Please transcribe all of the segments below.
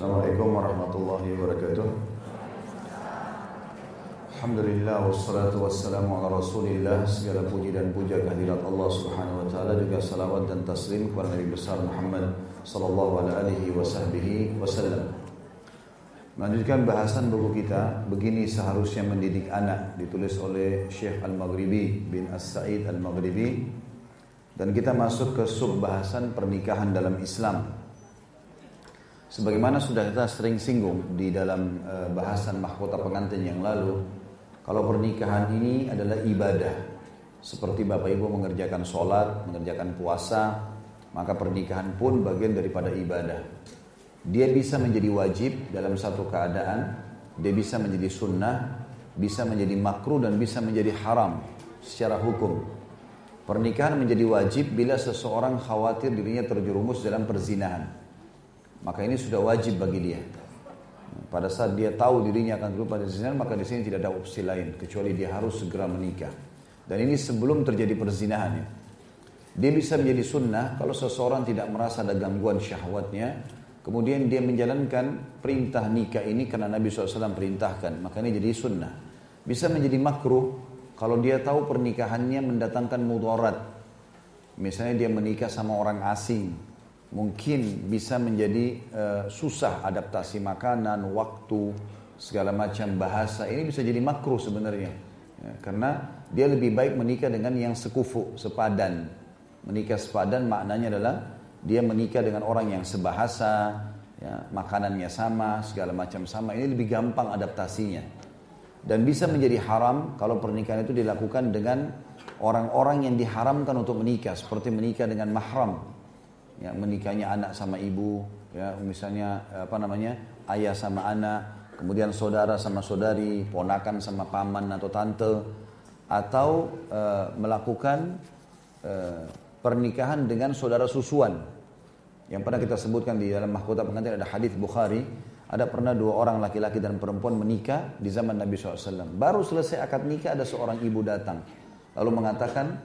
Assalamualaikum warahmatullahi wabarakatuh. Alhamdulillah wassalatu wassalamu ala rasulillah. Segala puji dan puja kehadirat Allah subhanahu wa ta'ala Juga salawat dan taslim kepada Nabi besar Muhammad Sallallahu alaihi wa sahbihi wasallam. Melanjutkan bahasan buku kita Begini seharusnya mendidik anak Ditulis oleh Syekh Al-Maghribi bin As-Sa'id Al-Maghribi. Dan kita masuk ke sub bahasan pernikahan dalam Islam Sebagaimana sudah kita sering singgung di dalam uh, bahasan mahkota pengantin yang lalu, kalau pernikahan ini adalah ibadah, seperti Bapak Ibu mengerjakan sholat, mengerjakan puasa, maka pernikahan pun bagian daripada ibadah. Dia bisa menjadi wajib dalam satu keadaan, dia bisa menjadi sunnah, bisa menjadi makruh dan bisa menjadi haram secara hukum. Pernikahan menjadi wajib bila seseorang khawatir dirinya terjerumus dalam perzinahan maka ini sudah wajib bagi dia. Pada saat dia tahu dirinya akan terlupa pada zina, maka di sini tidak ada opsi lain kecuali dia harus segera menikah. Dan ini sebelum terjadi perzinahan ya. Dia bisa menjadi sunnah kalau seseorang tidak merasa ada gangguan syahwatnya, kemudian dia menjalankan perintah nikah ini karena Nabi SAW perintahkan, maka ini jadi sunnah. Bisa menjadi makruh kalau dia tahu pernikahannya mendatangkan mudarat. Misalnya dia menikah sama orang asing, mungkin bisa menjadi uh, susah adaptasi makanan, waktu, segala macam bahasa. Ini bisa jadi makruh sebenarnya. Ya, karena dia lebih baik menikah dengan yang sekufu, sepadan. Menikah sepadan maknanya adalah dia menikah dengan orang yang sebahasa, ya, makanannya sama, segala macam sama. Ini lebih gampang adaptasinya. Dan bisa menjadi haram kalau pernikahan itu dilakukan dengan orang-orang yang diharamkan untuk menikah. Seperti menikah dengan mahram ya menikahnya anak sama ibu ya misalnya apa namanya ayah sama anak kemudian saudara sama saudari ponakan sama paman atau tante atau e, melakukan e, pernikahan dengan saudara susuan yang pernah kita sebutkan di dalam mahkota pengantin ada hadis Bukhari ada pernah dua orang laki-laki dan perempuan menikah di zaman Nabi SAW. Baru selesai akad nikah ada seorang ibu datang. Lalu mengatakan,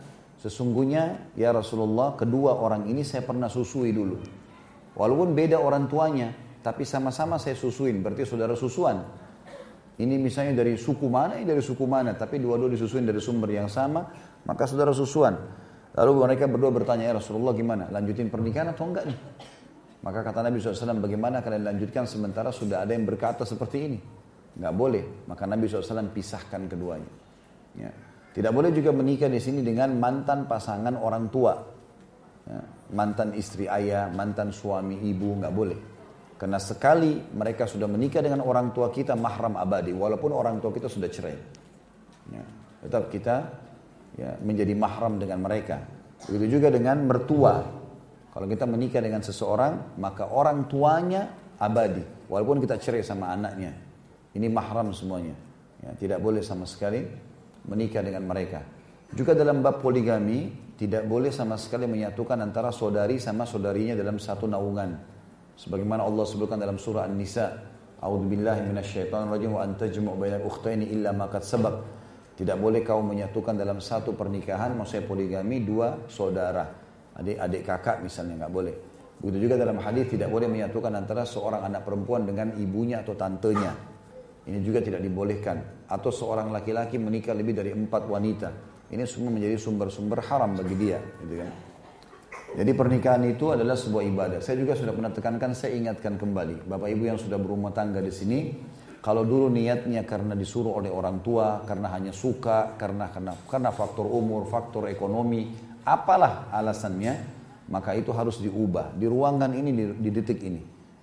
Sesungguhnya ya Rasulullah kedua orang ini saya pernah susui dulu. Walaupun beda orang tuanya, tapi sama-sama saya susuin, berarti saudara susuan. Ini misalnya dari suku mana, ini dari suku mana, tapi dua-dua disusuin dari sumber yang sama, maka saudara susuan. Lalu mereka berdua bertanya, ya Rasulullah gimana, lanjutin pernikahan atau enggak nih? Maka kata Nabi SAW, bagaimana kalian lanjutkan sementara sudah ada yang berkata seperti ini? Enggak boleh. Maka Nabi SAW pisahkan keduanya. Ya. Tidak boleh juga menikah di sini dengan mantan pasangan orang tua. Ya, mantan istri ayah, mantan suami ibu, nggak boleh. Karena sekali mereka sudah menikah dengan orang tua kita mahram abadi, walaupun orang tua kita sudah cerai. Ya, tetap kita ya, menjadi mahram dengan mereka. Begitu juga dengan mertua. Kalau kita menikah dengan seseorang, maka orang tuanya abadi, walaupun kita cerai sama anaknya. Ini mahram semuanya. Ya, tidak boleh sama sekali menikah dengan mereka. Juga dalam bab poligami tidak boleh sama sekali menyatukan antara saudari sama saudarinya dalam satu naungan. Sebagaimana Allah sebutkan dalam surah An-Nisa, A'udzubillahi minasyaitonirrajim wa antajmu' bainal ukhtaini illa ma qad. Tidak boleh kau menyatukan dalam satu pernikahan, maksudnya poligami dua saudara, adik-adik kakak misalnya nggak boleh. Begitu juga dalam hadis tidak boleh menyatukan antara seorang anak perempuan dengan ibunya atau tantenya. Ini juga tidak dibolehkan. Atau seorang laki-laki menikah lebih dari empat wanita. Ini semua menjadi sumber-sumber haram bagi dia. Gitu kan. Jadi pernikahan itu adalah sebuah ibadah. Saya juga sudah pernah tekankan, saya ingatkan kembali. Bapak Ibu yang sudah berumah tangga di sini, kalau dulu niatnya karena disuruh oleh orang tua, karena hanya suka, karena karena karena faktor umur, faktor ekonomi, apalah alasannya, maka itu harus diubah. Di ruangan ini, di, di detik ini.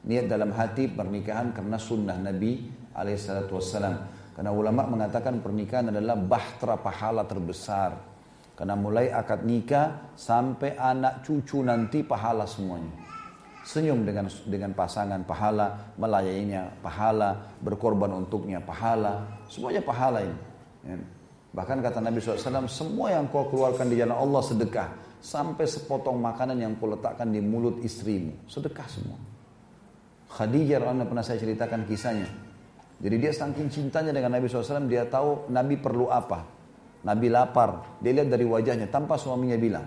Niat dalam hati pernikahan karena sunnah Nabi alaihissalatu. Karena ulama mengatakan pernikahan adalah bahtera pahala terbesar. Karena mulai akad nikah sampai anak cucu nanti pahala semuanya. Senyum dengan dengan pasangan pahala, melayaninya pahala, berkorban untuknya pahala, semuanya pahala ini. Ya. Bahkan kata Nabi SAW, semua yang kau keluarkan di jalan Allah sedekah. Sampai sepotong makanan yang kau letakkan di mulut istrimu. Sedekah semua. Khadijah, pernah saya ceritakan kisahnya. Jadi dia saking cintanya dengan Nabi SAW, dia tahu Nabi perlu apa. Nabi lapar, dia lihat dari wajahnya tanpa suaminya bilang.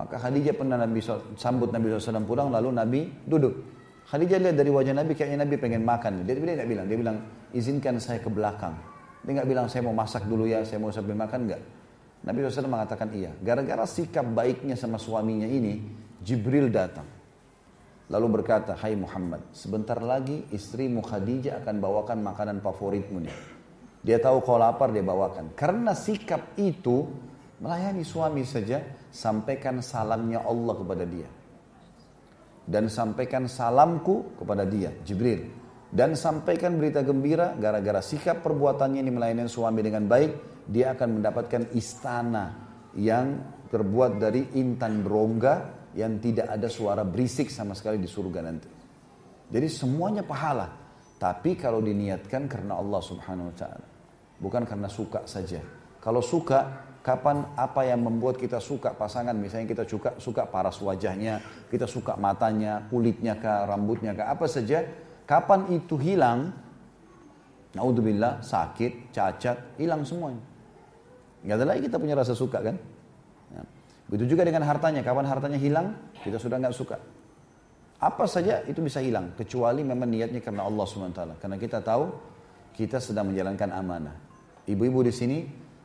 Maka Khadijah pernah Nabi sambut Nabi SAW pulang, lalu Nabi duduk. Khadijah lihat dari wajah Nabi kayaknya Nabi pengen makan. Dia, dia tidak bilang, dia bilang izinkan saya ke belakang. Dia nggak bilang saya mau masak dulu ya, saya mau sambil makan nggak. Nabi SAW mengatakan iya. Gara-gara sikap baiknya sama suaminya ini, Jibril datang. Lalu berkata, Hai Muhammad, sebentar lagi istrimu Khadijah akan bawakan makanan favoritmu nih. Dia tahu kalau lapar dia bawakan. Karena sikap itu melayani suami saja, sampaikan salamnya Allah kepada dia. Dan sampaikan salamku kepada dia, Jibril. Dan sampaikan berita gembira, gara-gara sikap perbuatannya ini melayani suami dengan baik, dia akan mendapatkan istana yang terbuat dari intan rongga yang tidak ada suara berisik sama sekali di surga nanti. Jadi semuanya pahala. Tapi kalau diniatkan karena Allah subhanahu wa ta'ala. Bukan karena suka saja. Kalau suka, kapan apa yang membuat kita suka pasangan. Misalnya kita suka, suka paras wajahnya, kita suka matanya, kulitnya kah, rambutnya kah, apa saja. Kapan itu hilang, Naudzubillah, sakit, cacat, hilang semuanya. Gak ada lagi kita punya rasa suka kan. Begitu juga dengan hartanya. Kapan hartanya hilang, kita sudah nggak suka. Apa saja itu bisa hilang. Kecuali memang niatnya karena Allah SWT. Karena kita tahu kita sedang menjalankan amanah. Ibu-ibu di sini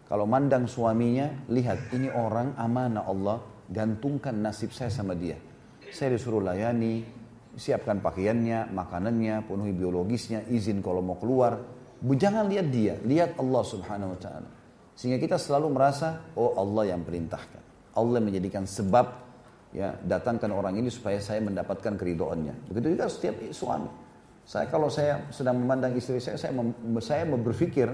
kalau mandang suaminya, lihat ini orang amanah Allah. Gantungkan nasib saya sama dia. Saya disuruh layani, siapkan pakaiannya, makanannya, penuhi biologisnya, izin kalau mau keluar. Jangan lihat dia, lihat Allah subhanahu wa. Sehingga kita selalu merasa, oh Allah yang perintahkan. Allah menjadikan sebab ya datangkan orang ini supaya saya mendapatkan keridoannya. Begitu juga setiap suami. Saya kalau saya sedang memandang istri saya, saya, mem, saya berpikir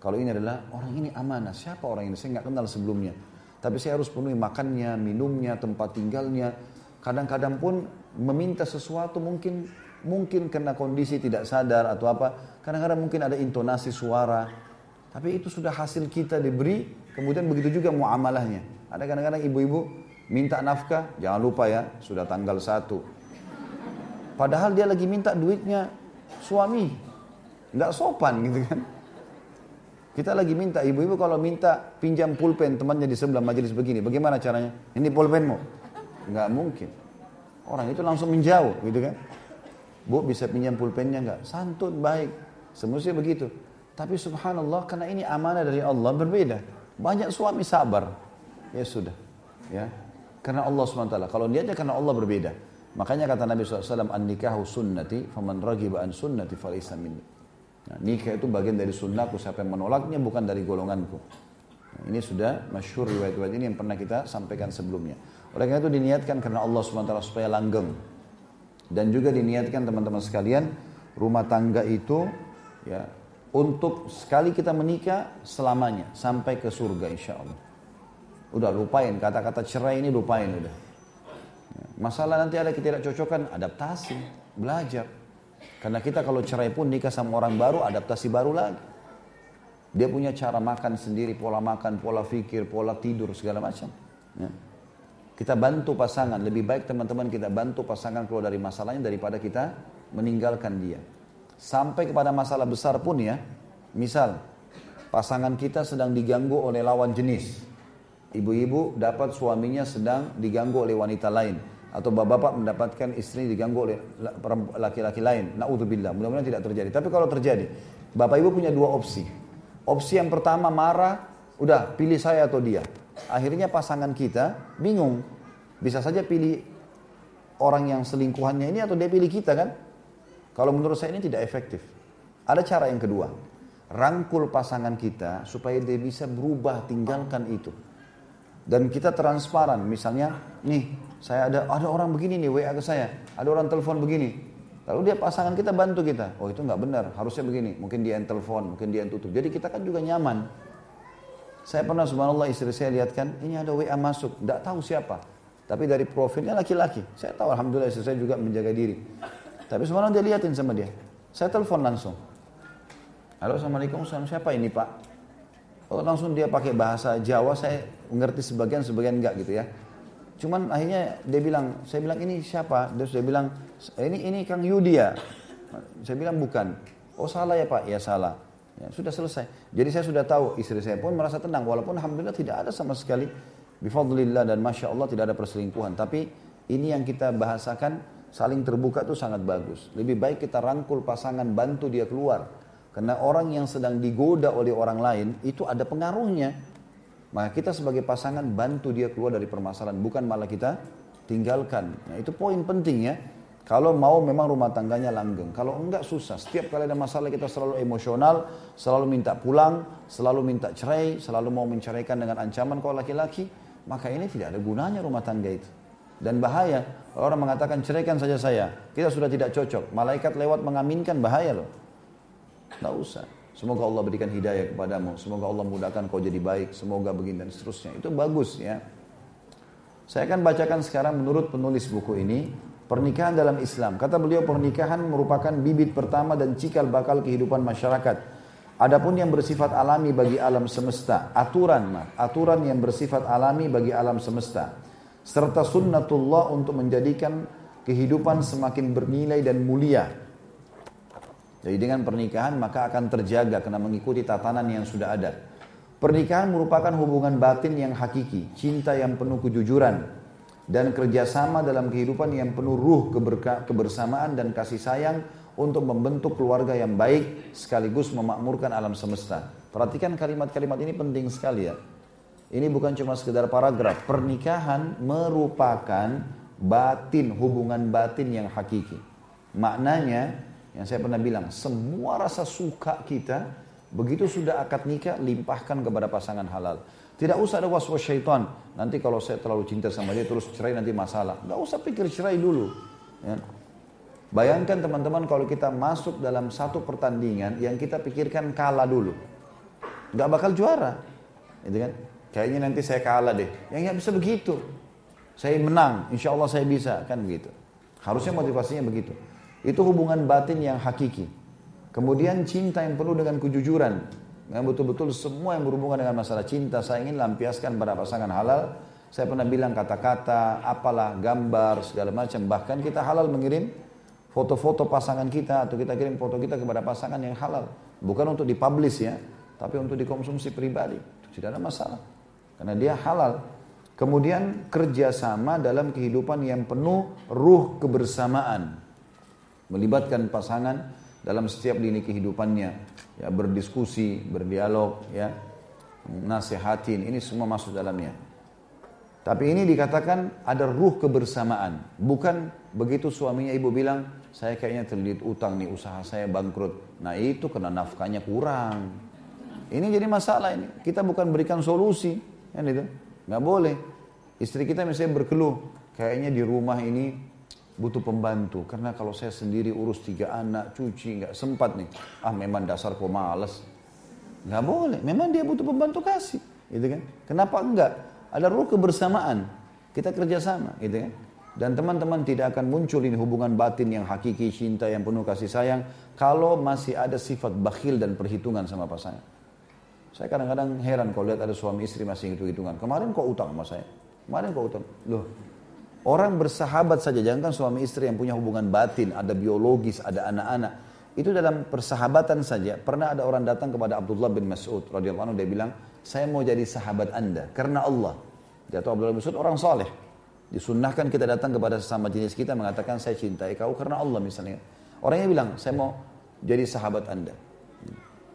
kalau ini adalah orang ini amanah. Siapa orang ini? Saya nggak kenal sebelumnya. Tapi saya harus penuhi makannya, minumnya, tempat tinggalnya. Kadang-kadang pun meminta sesuatu mungkin mungkin karena kondisi tidak sadar atau apa. Kadang-kadang mungkin ada intonasi suara. Tapi itu sudah hasil kita diberi. Kemudian begitu juga muamalahnya. Ada kadang-kadang ibu-ibu minta nafkah, jangan lupa ya, sudah tanggal satu. Padahal dia lagi minta duitnya suami. Nggak sopan gitu kan. Kita lagi minta, ibu-ibu kalau minta pinjam pulpen temannya di sebelah majelis begini, bagaimana caranya? Ini pulpenmu? Nggak mungkin. Orang itu langsung menjauh gitu kan. Bu bisa pinjam pulpennya nggak? Santun, baik. Semestinya begitu. Tapi subhanallah karena ini amanah dari Allah berbeda. Banyak suami sabar ya sudah. Ya. Karena Allah SWT. Kalau niatnya karena Allah berbeda. Makanya kata Nabi SAW, An-nikahu sunnati, faman ragiba an sunnati falaysa minni. Nah, nikah itu bagian dari sunnahku, siapa yang menolaknya bukan dari golonganku. Nah, ini sudah masyhur riwayat-riwayat ini yang pernah kita sampaikan sebelumnya. Oleh karena itu diniatkan karena Allah SWT supaya langgeng. Dan juga diniatkan teman-teman sekalian, rumah tangga itu ya untuk sekali kita menikah selamanya sampai ke surga insya Allah. Udah lupain kata-kata cerai ini lupain udah. Masalah nanti ada ketidakcocokan, adaptasi, belajar. Karena kita kalau cerai pun nikah sama orang baru, adaptasi baru lagi. Dia punya cara makan sendiri, pola makan, pola fikir, pola tidur, segala macam. Ya. Kita bantu pasangan, lebih baik teman-teman kita bantu pasangan keluar dari masalahnya daripada kita meninggalkan dia. Sampai kepada masalah besar pun ya, misal pasangan kita sedang diganggu oleh lawan jenis, Ibu-ibu dapat suaminya sedang diganggu oleh wanita lain atau bapak-bapak mendapatkan istri diganggu oleh laki-laki lain. Naudzubillah, mudah-mudahan tidak terjadi. Tapi kalau terjadi, bapak ibu punya dua opsi. Opsi yang pertama marah, udah pilih saya atau dia. Akhirnya pasangan kita bingung. Bisa saja pilih orang yang selingkuhannya ini atau dia pilih kita kan? Kalau menurut saya ini tidak efektif. Ada cara yang kedua. Rangkul pasangan kita supaya dia bisa berubah tinggalkan itu dan kita transparan. Misalnya nih saya ada ada orang begini nih WA ke saya. Ada orang telepon begini. Lalu dia pasangan kita bantu kita. Oh itu nggak benar. Harusnya begini. Mungkin dia yang telepon mungkin dia yang tutup. Jadi kita kan juga nyaman. Saya pernah subhanallah istri saya lihatkan ini ada WA masuk. Nggak tahu siapa. Tapi dari profilnya laki-laki. Saya tahu alhamdulillah istri saya juga menjaga diri. Tapi subhanallah dia liatin sama dia. Saya telepon langsung. Halo assalamualaikum siapa ini pak Oh, langsung dia pakai bahasa Jawa, saya mengerti sebagian, sebagian enggak gitu ya. Cuman akhirnya dia bilang, saya bilang ini siapa? Dia sudah bilang, ini ini Kang Yudi ya. Saya bilang bukan. Oh salah ya Pak, ya salah. Ya, sudah selesai. Jadi saya sudah tahu, istri saya pun merasa tenang. Walaupun Alhamdulillah tidak ada sama sekali. Bifadlillah dan Masya Allah tidak ada perselingkuhan. Tapi ini yang kita bahasakan saling terbuka itu sangat bagus. Lebih baik kita rangkul pasangan, bantu dia keluar. Karena orang yang sedang digoda oleh orang lain itu ada pengaruhnya. Maka kita sebagai pasangan bantu dia keluar dari permasalahan, bukan malah kita tinggalkan. Nah, itu poin penting ya. Kalau mau memang rumah tangganya langgeng. Kalau enggak susah. Setiap kali ada masalah kita selalu emosional, selalu minta pulang, selalu minta cerai, selalu mau menceraikan dengan ancaman kalau laki-laki. Maka ini tidak ada gunanya rumah tangga itu. Dan bahaya. Orang mengatakan ceraikan saja saya. Kita sudah tidak cocok. Malaikat lewat mengaminkan bahaya loh. Tidak usah. Semoga Allah berikan hidayah kepadamu. Semoga Allah mudahkan kau jadi baik. Semoga begini dan seterusnya. Itu bagus ya. Saya akan bacakan sekarang menurut penulis buku ini Pernikahan dalam Islam. Kata beliau pernikahan merupakan bibit pertama dan cikal bakal kehidupan masyarakat. Adapun yang bersifat alami bagi alam semesta, aturan aturan yang bersifat alami bagi alam semesta, serta sunnatullah untuk menjadikan kehidupan semakin bernilai dan mulia. Jadi dengan pernikahan maka akan terjaga karena mengikuti tatanan yang sudah ada. Pernikahan merupakan hubungan batin yang hakiki, cinta yang penuh kejujuran, dan kerjasama dalam kehidupan yang penuh ruh kebersamaan dan kasih sayang untuk membentuk keluarga yang baik sekaligus memakmurkan alam semesta. Perhatikan kalimat-kalimat ini penting sekali ya. Ini bukan cuma sekedar paragraf. Pernikahan merupakan batin, hubungan batin yang hakiki. Maknanya, yang saya pernah bilang, semua rasa suka kita, begitu sudah akad nikah, limpahkan kepada pasangan halal. Tidak usah ada was-was syaitan. Nanti kalau saya terlalu cinta sama dia terus cerai nanti masalah. Gak usah pikir cerai dulu. Ya. Bayangkan teman-teman kalau kita masuk dalam satu pertandingan yang kita pikirkan kalah dulu. Gak bakal juara. Gitu kan? Kayaknya nanti saya kalah deh. Yang nggak bisa begitu. Saya menang, insya Allah saya bisa. Kan begitu. Harusnya motivasinya begitu. Itu hubungan batin yang hakiki. Kemudian cinta yang penuh dengan kejujuran. Yang betul-betul semua yang berhubungan dengan masalah cinta saya ingin lampiaskan pada pasangan halal. Saya pernah bilang kata-kata, apalah, gambar, segala macam. Bahkan kita halal mengirim foto-foto pasangan kita atau kita kirim foto kita kepada pasangan yang halal. Bukan untuk dipublish ya, tapi untuk dikonsumsi pribadi. Tidak ada masalah. Karena dia halal. Kemudian kerjasama dalam kehidupan yang penuh ruh kebersamaan. Melibatkan pasangan dalam setiap lini kehidupannya. Ya berdiskusi berdialog ya nasihatin ini semua masuk dalamnya. Tapi ini dikatakan ada ruh kebersamaan. Bukan begitu suaminya ibu bilang saya kayaknya terlilit utang nih usaha saya bangkrut. Nah itu kena nafkahnya kurang. Ini jadi masalah ini. Kita bukan berikan solusi kan itu nggak boleh. Istri kita misalnya berkeluh kayaknya di rumah ini butuh pembantu. Karena kalau saya sendiri urus tiga anak cuci nggak sempat nih. Ah memang dasar pemalas. Nggak boleh. Memang dia butuh pembantu kasih gitu kan? Kenapa enggak? Ada ruh kebersamaan. Kita kerjasama gitu kan? Dan teman-teman tidak akan muncul ini hubungan batin yang hakiki cinta yang penuh kasih sayang kalau masih ada sifat bakhil dan perhitungan sama pasangan. Saya kadang-kadang heran kalau lihat ada suami istri masih hitung-hitungan. Kemarin kok utang sama saya? Kemarin kok utang. Loh Orang bersahabat saja, jangan kan suami istri yang punya hubungan batin, ada biologis, ada anak-anak. Itu dalam persahabatan saja. Pernah ada orang datang kepada Abdullah bin Mas'ud radhiyallahu anhu dia bilang, "Saya mau jadi sahabat Anda karena Allah." Dia tahu Abdullah bin Mas'ud orang soleh. Disunnahkan kita datang kepada sesama jenis kita mengatakan saya cintai kau karena Allah misalnya. Orangnya bilang, "Saya mau jadi sahabat Anda."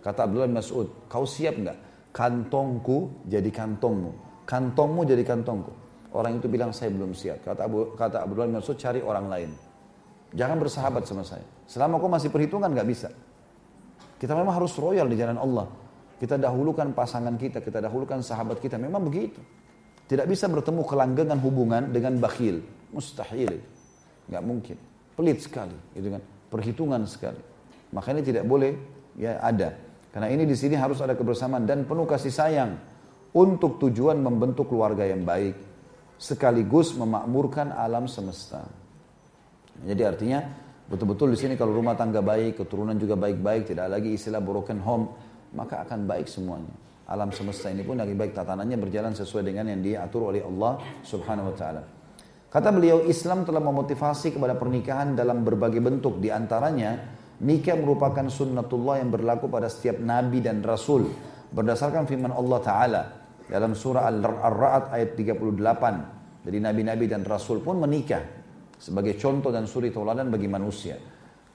Kata Abdullah bin Mas'ud, "Kau siap nggak? Kantongku jadi kantongmu, kantongmu jadi kantongku." Orang itu bilang saya belum siap. Kata Abu kata Abdullah bin Mas'ud cari orang lain. Jangan bersahabat sama saya. Selama kau masih perhitungan nggak bisa. Kita memang harus royal di jalan Allah. Kita dahulukan pasangan kita, kita dahulukan sahabat kita. Memang begitu. Tidak bisa bertemu kelanggengan hubungan dengan bakhil. Mustahil. Nggak mungkin. Pelit sekali. Gitu kan. Perhitungan sekali. Makanya tidak boleh ya ada. Karena ini di sini harus ada kebersamaan dan penuh kasih sayang untuk tujuan membentuk keluarga yang baik, sekaligus memakmurkan alam semesta. Jadi artinya betul-betul di sini kalau rumah tangga baik, keturunan juga baik-baik, tidak lagi istilah broken home, maka akan baik semuanya. Alam semesta ini pun lagi baik tatanannya berjalan sesuai dengan yang diatur oleh Allah Subhanahu wa taala. Kata beliau Islam telah memotivasi kepada pernikahan dalam berbagai bentuk di antaranya nikah merupakan sunnatullah yang berlaku pada setiap nabi dan rasul berdasarkan firman Allah taala dalam surah Al-Ra'd ayat 38. Jadi nabi-nabi dan rasul pun menikah. sebagai contoh dan suri tauladan bagi manusia.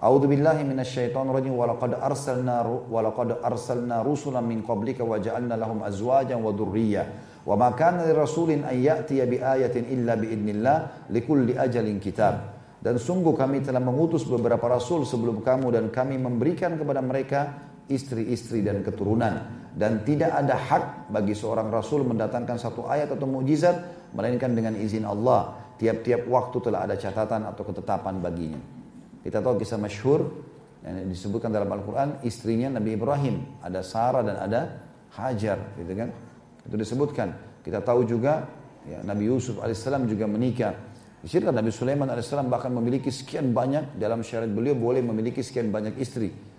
A'udzu billahi minasyaitonir rajim wa laqad arsalna wa laqad arsalna rusulan min qablika wa ja'alna lahum azwajan wa dhurriyyah wa ma kana lirasulin an ya'tiya bi ayatin illa bi idnillah likulli ajalin kitab dan sungguh kami telah mengutus beberapa rasul sebelum kamu dan kami memberikan kepada mereka istri-istri dan keturunan. Dan tidak ada hak bagi seorang rasul mendatangkan satu ayat atau mukjizat melainkan dengan izin Allah. Tiap-tiap waktu telah ada catatan atau ketetapan baginya. Kita tahu kisah masyhur yang disebutkan dalam Al-Quran istrinya Nabi Ibrahim. Ada Sarah dan ada Hajar gitu kan? Itu disebutkan. Kita tahu juga ya, Nabi Yusuf alaihissalam juga menikah. Di kan Nabi Sulaiman alaihissalam bahkan memiliki sekian banyak dalam syariat beliau boleh memiliki sekian banyak istri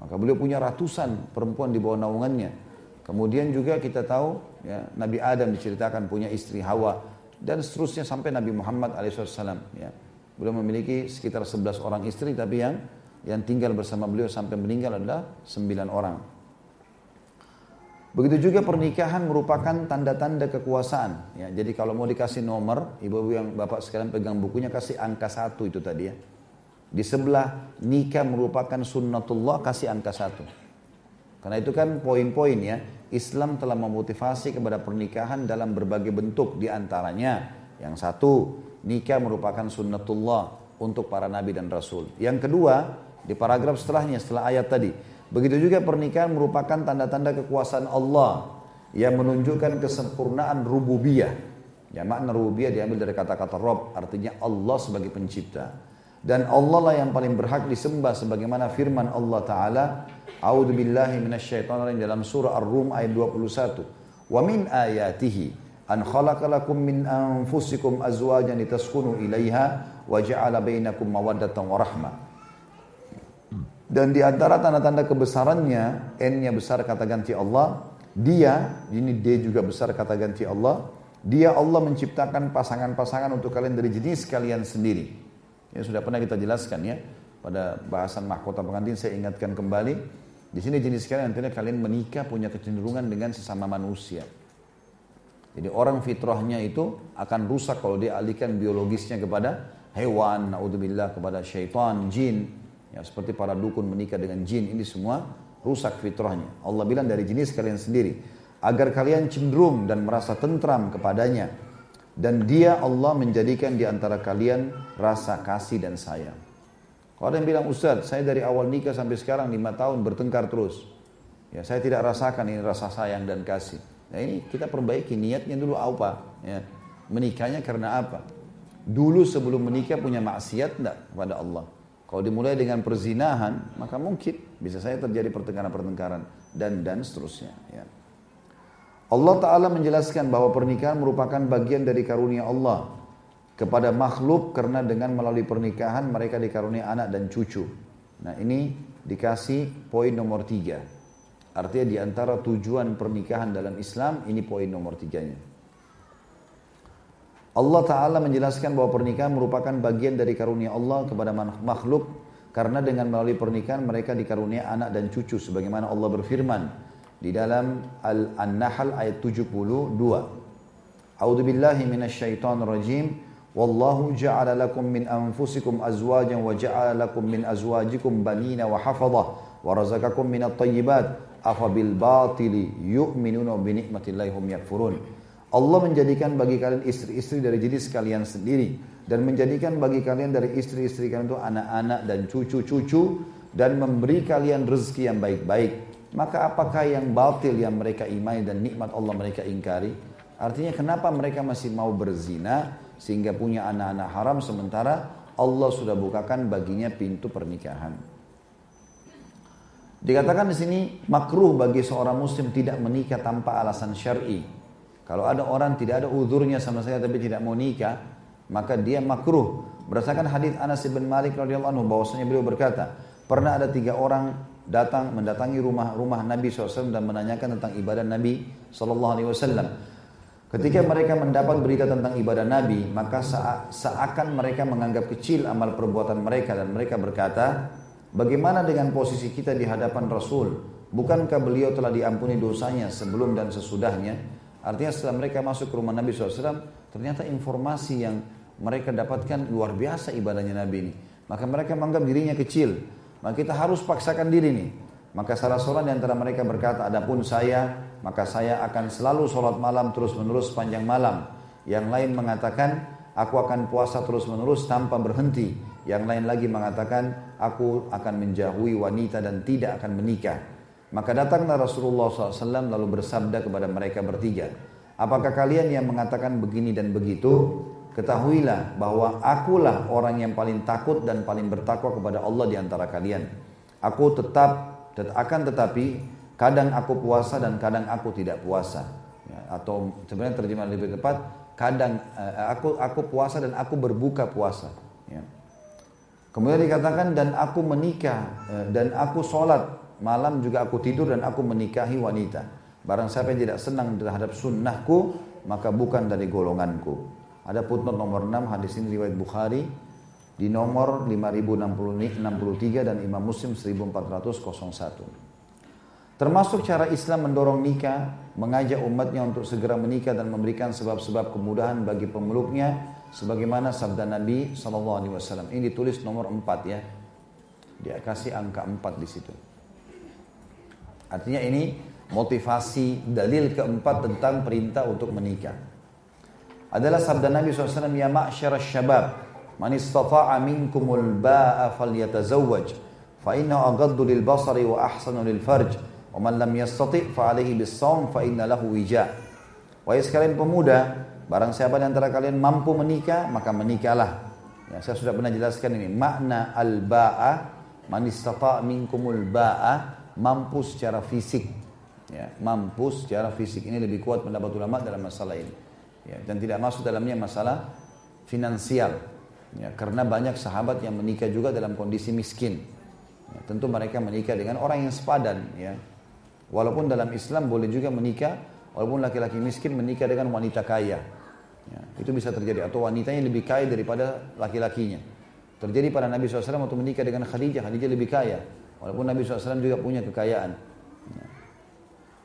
maka beliau punya ratusan perempuan di bawah naungannya kemudian juga kita tahu ya, Nabi Adam diceritakan punya istri Hawa dan seterusnya sampai Nabi Muhammad alaihissalam ya Beliau memiliki sekitar 11 orang istri tapi yang yang tinggal bersama beliau sampai meninggal adalah 9 orang. Begitu juga pernikahan merupakan tanda-tanda kekuasaan. Ya, jadi kalau mau dikasih nomor, ibu-ibu yang bapak sekalian pegang bukunya kasih angka satu itu tadi ya. Di sebelah nikah merupakan sunnatullah kasih angka satu. Karena itu kan poin-poin ya. Islam telah memotivasi kepada pernikahan dalam berbagai bentuk. Di antaranya yang satu nikah merupakan sunnatullah untuk para nabi dan rasul. Yang kedua, di paragraf setelahnya setelah ayat tadi, begitu juga pernikahan merupakan tanda-tanda kekuasaan Allah yang menunjukkan kesempurnaan rububiyah. Ya makna rububiyah diambil dari kata-kata Rob, artinya Allah sebagai pencipta. Dan Allah lah yang paling berhak disembah sebagaimana firman Allah Ta'ala A'udhu billahi minasyaitonir dalam surah Ar-Rum ayat 21 Wa min ayatihi an khalaqalakum min anfusikum azwajan litaskunu ilaiha wa ja'ala bainakum mawaddatan wa rahmah. Dan di antara tanda-tanda kebesarannya, N-nya besar kata ganti Allah, dia, ini D juga besar kata ganti Allah, dia Allah menciptakan pasangan-pasangan untuk kalian dari jenis kalian sendiri. Ya sudah pernah kita jelaskan ya, pada bahasan mahkota pengantin saya ingatkan kembali, di sini jenis kalian nantinya kalian menikah punya kecenderungan dengan sesama manusia. Jadi orang fitrahnya itu akan rusak kalau dia alihkan biologisnya kepada hewan, naudzubillah kepada syaitan, jin. Ya, seperti para dukun menikah dengan jin, ini semua rusak fitrahnya. Allah bilang dari jenis kalian sendiri. Agar kalian cenderung dan merasa tentram kepadanya. Dan dia Allah menjadikan di antara kalian rasa kasih dan sayang. Kalau ada yang bilang, Ustaz, saya dari awal nikah sampai sekarang lima tahun bertengkar terus. Ya, saya tidak rasakan ini rasa sayang dan kasih. Nah ini kita perbaiki niatnya dulu apa? Ya. Menikahnya karena apa? Dulu sebelum menikah punya maksiat enggak kepada Allah? Kalau dimulai dengan perzinahan, maka mungkin bisa saya terjadi pertengkaran-pertengkaran dan dan seterusnya. Ya. Allah Ta'ala menjelaskan bahwa pernikahan merupakan bagian dari karunia Allah kepada makhluk karena dengan melalui pernikahan mereka dikarunia anak dan cucu. Nah ini dikasih poin nomor tiga. Artinya di antara tujuan pernikahan dalam Islam ini poin nomor tiganya. Allah Ta'ala menjelaskan bahwa pernikahan merupakan bagian dari karunia Allah kepada makhluk karena dengan melalui pernikahan mereka dikarunia anak dan cucu sebagaimana Allah berfirman di dalam Al-Nahl ayat 72. A'udzu billahi minasyaitonir rajim. Wallahu ja'ala lakum min anfusikum azwajan wa ja'ala lakum min azwajikum banina wa hafadah wa razaqakum minat thayyibat afabil batili yu'minuna bi nikmatillahi hum yakfurun. Allah menjadikan bagi kalian istri-istri dari jenis kalian sendiri dan menjadikan bagi kalian dari istri-istri kalian itu anak-anak dan cucu-cucu dan memberi kalian rezeki yang baik-baik. Maka apakah yang batil yang mereka imani dan nikmat Allah mereka ingkari? Artinya kenapa mereka masih mau berzina sehingga punya anak-anak haram sementara Allah sudah bukakan baginya pintu pernikahan. Dikatakan di sini makruh bagi seorang muslim tidak menikah tanpa alasan syar'i. Kalau ada orang tidak ada uzurnya sama saya tapi tidak mau nikah, maka dia makruh. Berdasarkan hadis Anas bin Malik radhiyallahu anhu bahwasanya beliau berkata, pernah ada tiga orang datang mendatangi rumah-rumah Nabi SAW dan menanyakan tentang ibadah Nabi SAW. Ketika mereka mendapat berita tentang ibadah Nabi, maka seakan mereka menganggap kecil amal perbuatan mereka dan mereka berkata, Bagaimana dengan posisi kita di hadapan Rasul? Bukankah beliau telah diampuni dosanya sebelum dan sesudahnya? Artinya setelah mereka masuk ke rumah Nabi SAW, ternyata informasi yang mereka dapatkan luar biasa ibadahnya Nabi ini. Maka mereka menganggap dirinya kecil. Maka kita harus paksakan diri nih. Maka salah seorang di antara mereka berkata, adapun saya, maka saya akan selalu sholat malam terus menerus sepanjang malam. Yang lain mengatakan, aku akan puasa terus menerus tanpa berhenti. Yang lain lagi mengatakan, aku akan menjauhi wanita dan tidak akan menikah. Maka datanglah Rasulullah SAW lalu bersabda kepada mereka bertiga, Apakah kalian yang mengatakan begini dan begitu? Ketahuilah bahwa akulah orang yang paling takut dan paling bertakwa kepada Allah di antara kalian. Aku tetap, tet akan tetapi kadang aku puasa dan kadang aku tidak puasa. Ya, atau sebenarnya terjemahan lebih tepat, kadang uh, aku aku puasa dan aku berbuka puasa. Ya. Kemudian dikatakan dan aku menikah uh, dan aku sholat malam juga aku tidur dan aku menikahi wanita. Barang siapa yang tidak senang terhadap sunnahku, maka bukan dari golonganku. Ada putnot nomor 6, hadis ini riwayat Bukhari, di nomor 5063 dan Imam Muslim 1401. Termasuk cara Islam mendorong nikah, mengajak umatnya untuk segera menikah dan memberikan sebab-sebab kemudahan bagi pemeluknya, sebagaimana sabda Nabi SAW. Ini ditulis nomor 4 ya. Dia kasih angka 4 di situ. Artinya ini motivasi dalil keempat tentang perintah untuk menikah. Adalah sabda Nabi SAW, Ya ma'asyar syabab, man istata'a minkumul ba'a falyatazawwaj, fa inna agaddu lil basari wa ahsanu lil farj, wa man lam yastati' fa alihi bis sawm fa inna lahu wija. Wahai sekalian pemuda, barang siapa di antara kalian mampu menikah, maka menikahlah. Ya, saya sudah pernah jelaskan ini. Makna al-ba'a, man istata'a minkumul ba'a, mampu secara fisik ya, mampu secara fisik ini lebih kuat pendapat ulama dalam masalah ini ya, dan tidak masuk dalamnya masalah finansial. Ya, karena banyak sahabat yang menikah juga dalam kondisi miskin. Ya, tentu mereka menikah dengan orang yang sepadan ya. Walaupun dalam Islam boleh juga menikah walaupun laki-laki miskin menikah dengan wanita kaya. Ya, itu bisa terjadi. Atau wanitanya lebih kaya daripada laki-lakinya. Terjadi pada Nabi SAW waktu menikah dengan Khadijah Khadijah lebih kaya. Walaupun Nabi SAW juga punya kekayaan. ya.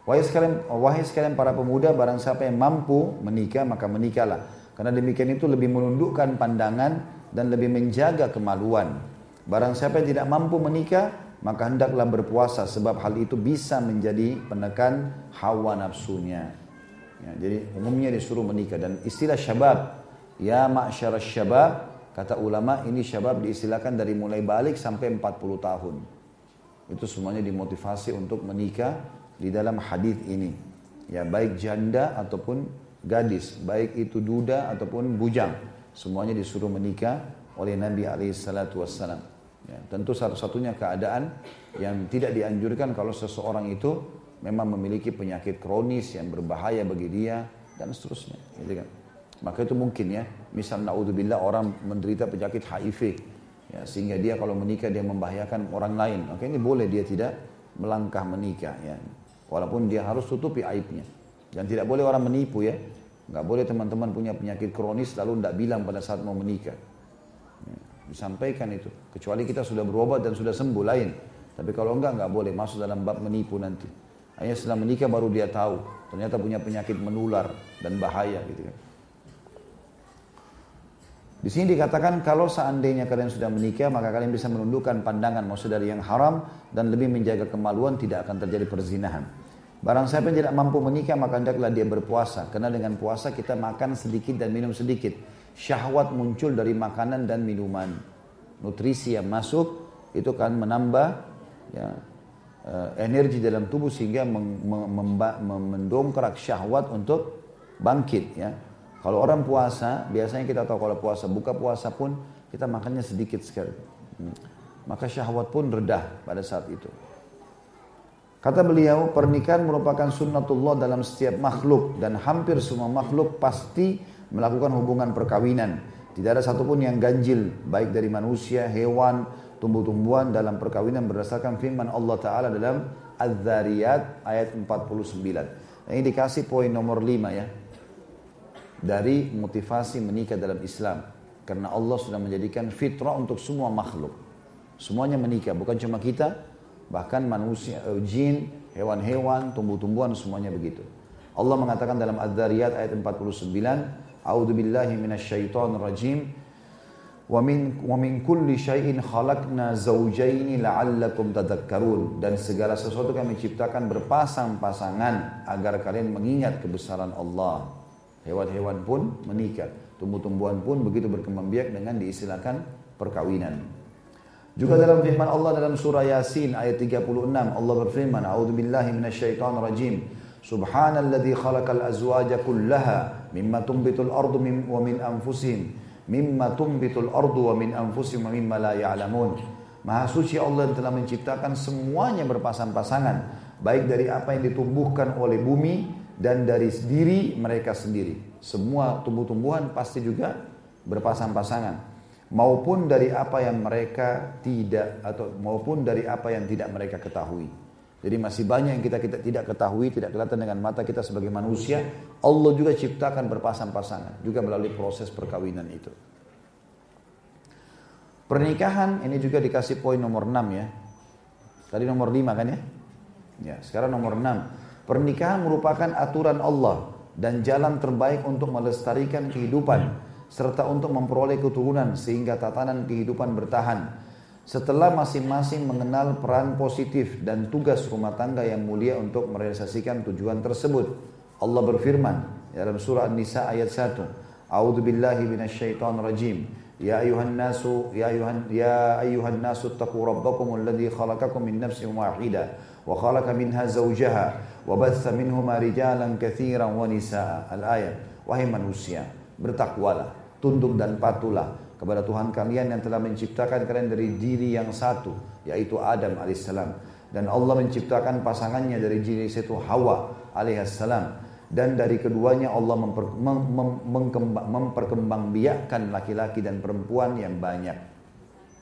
Wahai sekalian, wahai sekalian para pemuda, barang siapa yang mampu menikah, maka menikahlah. Karena demikian itu lebih menundukkan pandangan dan lebih menjaga kemaluan. Barang siapa yang tidak mampu menikah, maka hendaklah berpuasa sebab hal itu bisa menjadi penekan hawa nafsunya. Ya, jadi umumnya disuruh menikah dan istilah syabab, ya ma'syar syabab, kata ulama ini syabab diistilahkan dari mulai balik sampai 40 tahun. Itu semuanya dimotivasi untuk menikah di dalam hadis ini. Ya, baik janda ataupun gadis, baik itu duda ataupun bujang, semuanya disuruh menikah oleh Nabi alaihissalatu wassalam. Ya, tentu satu-satunya keadaan yang tidak dianjurkan kalau seseorang itu memang memiliki penyakit kronis yang berbahaya bagi dia dan seterusnya. Gitu kan. Maka itu mungkin ya, misal naudzubillah orang menderita penyakit HIV, ya, sehingga dia kalau menikah dia membahayakan orang lain, maka ini boleh dia tidak melangkah menikah. Ya. Walaupun dia harus tutupi aibnya. Dan tidak boleh orang menipu ya. Nggak boleh teman-teman punya penyakit kronis lalu tidak bilang pada saat mau menikah. Ya, disampaikan itu. Kecuali kita sudah berobat dan sudah sembuh lain. Tapi kalau enggak, enggak boleh masuk dalam bab menipu nanti. Hanya setelah menikah baru dia tahu. Ternyata punya penyakit menular dan bahaya gitu kan. Di sini dikatakan kalau seandainya kalian sudah menikah maka kalian bisa menundukkan pandangan maksud dari yang haram dan lebih menjaga kemaluan tidak akan terjadi perzinahan. Barang siapa yang tidak mampu menikah maka hendaklah dia berpuasa karena dengan puasa kita makan sedikit dan minum sedikit. Syahwat muncul dari makanan dan minuman. Nutrisi yang masuk itu akan menambah ya, eh, energi dalam tubuh sehingga mendongkrak syahwat untuk bangkit ya. Kalau orang puasa, biasanya kita tahu kalau puasa, buka puasa pun kita makannya sedikit sekali. Hmm. Maka syahwat pun redah pada saat itu. Kata beliau, pernikahan merupakan sunnatullah dalam setiap makhluk dan hampir semua makhluk pasti melakukan hubungan perkawinan. Tidak ada satupun yang ganjil, baik dari manusia, hewan, tumbuh-tumbuhan dalam perkawinan berdasarkan firman Allah Ta'ala dalam Az-Zariyat ayat 49. Ini dikasih poin nomor 5 ya dari motivasi menikah dalam Islam. Karena Allah sudah menjadikan fitrah untuk semua makhluk. Semuanya menikah, bukan cuma kita, bahkan manusia, eh, jin, hewan-hewan, tumbuh-tumbuhan semuanya begitu. Allah mengatakan dalam Az-Zariyat ayat 49, A'udzu billahi minasyaitonir rajim. Wa min wa kulli syai'in khalaqna zawjaini la'allakum tadhakkarun dan segala sesuatu kami ciptakan berpasang-pasangan agar kalian mengingat kebesaran Allah. Hewan-hewan pun menikah, tumbuh-tumbuhan pun begitu berkembang biak dengan diistilahkan perkawinan. Juga dalam firman Allah dalam surah Yasin ayat 36 Allah berfirman, "A'udzu billahi minasyaitonir rajim." Subhanalladzi khalaqal azwaja kullaha mimma tumbitul ardu wa min anfusihim mimma tumbitul ardu wa min anfusihim wa mimma la ya'lamun. Maha suci Allah yang telah menciptakan semuanya berpasang-pasangan, baik dari apa yang ditumbuhkan oleh bumi dan dari diri mereka sendiri. Semua tumbuh-tumbuhan pasti juga berpasang-pasangan maupun dari apa yang mereka tidak atau maupun dari apa yang tidak mereka ketahui. Jadi masih banyak yang kita, kita tidak ketahui, tidak kelihatan dengan mata kita sebagai manusia. Allah juga ciptakan berpasang-pasangan, juga melalui proses perkawinan itu. Pernikahan ini juga dikasih poin nomor 6 ya. Tadi nomor 5 kan ya? Ya, sekarang nomor 6. Pernikahan merupakan aturan Allah dan jalan terbaik untuk melestarikan kehidupan serta untuk memperoleh keturunan sehingga tatanan kehidupan bertahan setelah masing-masing mengenal peran positif dan tugas rumah tangga yang mulia untuk merealisasikan tujuan tersebut. Allah berfirman dalam surah An-Nisa ayat 1. A'udzu billahi minasyaitonir rajim. Ya ayuhan nasu ya ayuhan ya ayuhan nasu taqu rabbakum alladhi khalaqakum min nafsin wahidah wa khalaqa minha zawjaha minhuma rijalan katsiran wa nisaa. Al-ayat. Wahai manusia, bertakwalah, tunduk dan patuhlah kepada Tuhan kalian yang telah menciptakan kalian dari diri yang satu yaitu Adam alaihissalam dan Allah menciptakan pasangannya dari diri itu Hawa alaihissalam dan dari keduanya Allah memper, mem, mem, memperkembangbiakkan laki-laki dan perempuan yang banyak.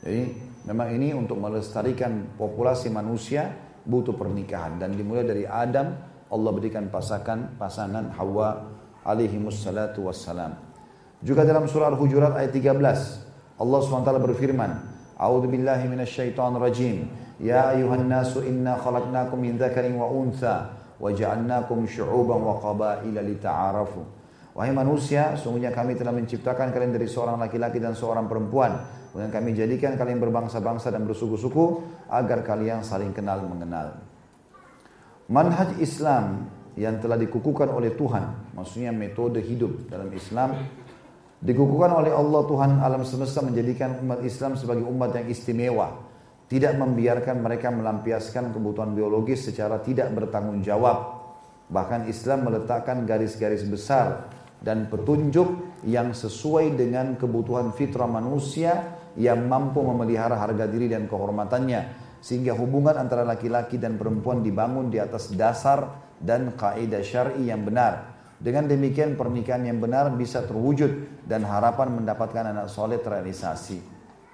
Jadi memang ini untuk melestarikan populasi manusia butuh pernikahan dan dimulai dari Adam Allah berikan pasangan pasangan Hawa alaihi wassalam. Juga dalam surah Al-Hujurat ayat 13 Allah SWT berfirman A'udzu billahi minasyaitonir rajim Ya ayuhan nasu inna khalaqnakum min dzakarin wa untha wa ja'alnakum syu'uban wa qabaila lita'arafu Wahai manusia, sungguhnya kami telah menciptakan kalian dari seorang laki-laki dan seorang perempuan. Kemudian kami jadikan kalian berbangsa-bangsa dan bersuku-suku agar kalian saling kenal mengenal. Manhaj Islam yang telah dikukuhkan oleh Tuhan, maksudnya metode hidup dalam Islam Dikukuhkan oleh Allah Tuhan alam semesta menjadikan umat Islam sebagai umat yang istimewa. Tidak membiarkan mereka melampiaskan kebutuhan biologis secara tidak bertanggung jawab. Bahkan Islam meletakkan garis-garis besar dan petunjuk yang sesuai dengan kebutuhan fitrah manusia yang mampu memelihara harga diri dan kehormatannya. Sehingga hubungan antara laki-laki dan perempuan dibangun di atas dasar dan kaidah syar'i yang benar dengan demikian pernikahan yang benar bisa terwujud dan harapan mendapatkan anak soleh terrealisasi.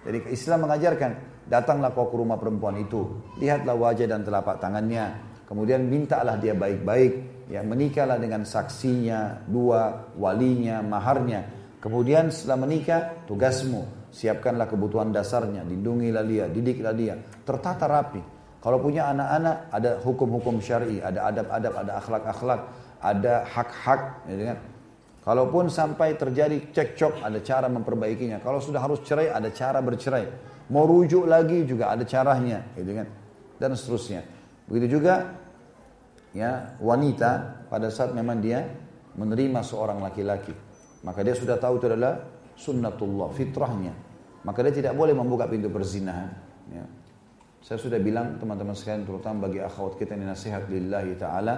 Jadi Islam mengajarkan, datanglah kau ke rumah perempuan itu, lihatlah wajah dan telapak tangannya, kemudian mintalah dia baik-baik, ya menikahlah dengan saksinya, dua, walinya, maharnya. Kemudian setelah menikah, tugasmu, siapkanlah kebutuhan dasarnya, lindungilah dia, didiklah dia, tertata rapi. Kalau punya anak-anak, ada hukum-hukum syari, ada adab-adab, ada akhlak-akhlak, ada hak-hak, ya kan? Kalaupun sampai terjadi cekcok, ada cara memperbaikinya. Kalau sudah harus cerai, ada cara bercerai. Mau rujuk lagi juga ada caranya, gitu kan? Dan seterusnya. Begitu juga ya wanita pada saat memang dia menerima seorang laki-laki, maka dia sudah tahu itu adalah sunnatullah, fitrahnya. Maka dia tidak boleh membuka pintu perzinahan. Ya. Saya sudah bilang teman-teman sekalian terutama bagi akhwat kita ini nasihat lillahi ta'ala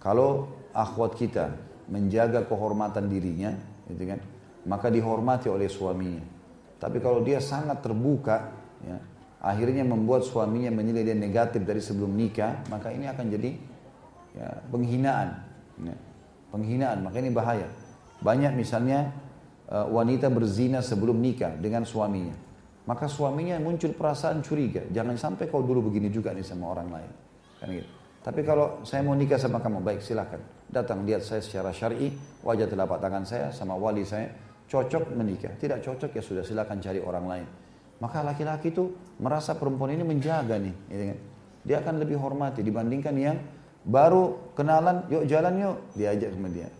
kalau akhwat kita menjaga kehormatan dirinya, gitu kan, maka dihormati oleh suaminya. Tapi kalau dia sangat terbuka, ya, akhirnya membuat suaminya menilai dia negatif dari sebelum nikah, maka ini akan jadi ya, penghinaan. Ya, penghinaan, maka ini bahaya. Banyak misalnya wanita berzina sebelum nikah dengan suaminya. Maka suaminya muncul perasaan curiga. Jangan sampai kau dulu begini juga nih sama orang lain. Kan gitu. Tapi kalau saya mau nikah sama kamu, baik silahkan. Datang lihat saya secara syar'i, wajah telapak tangan saya sama wali saya, cocok menikah. Tidak cocok ya sudah silahkan cari orang lain. Maka laki-laki itu merasa perempuan ini menjaga nih. Gitu kan. Dia akan lebih hormati dibandingkan yang baru kenalan, yuk jalan yuk, diajak sama dia.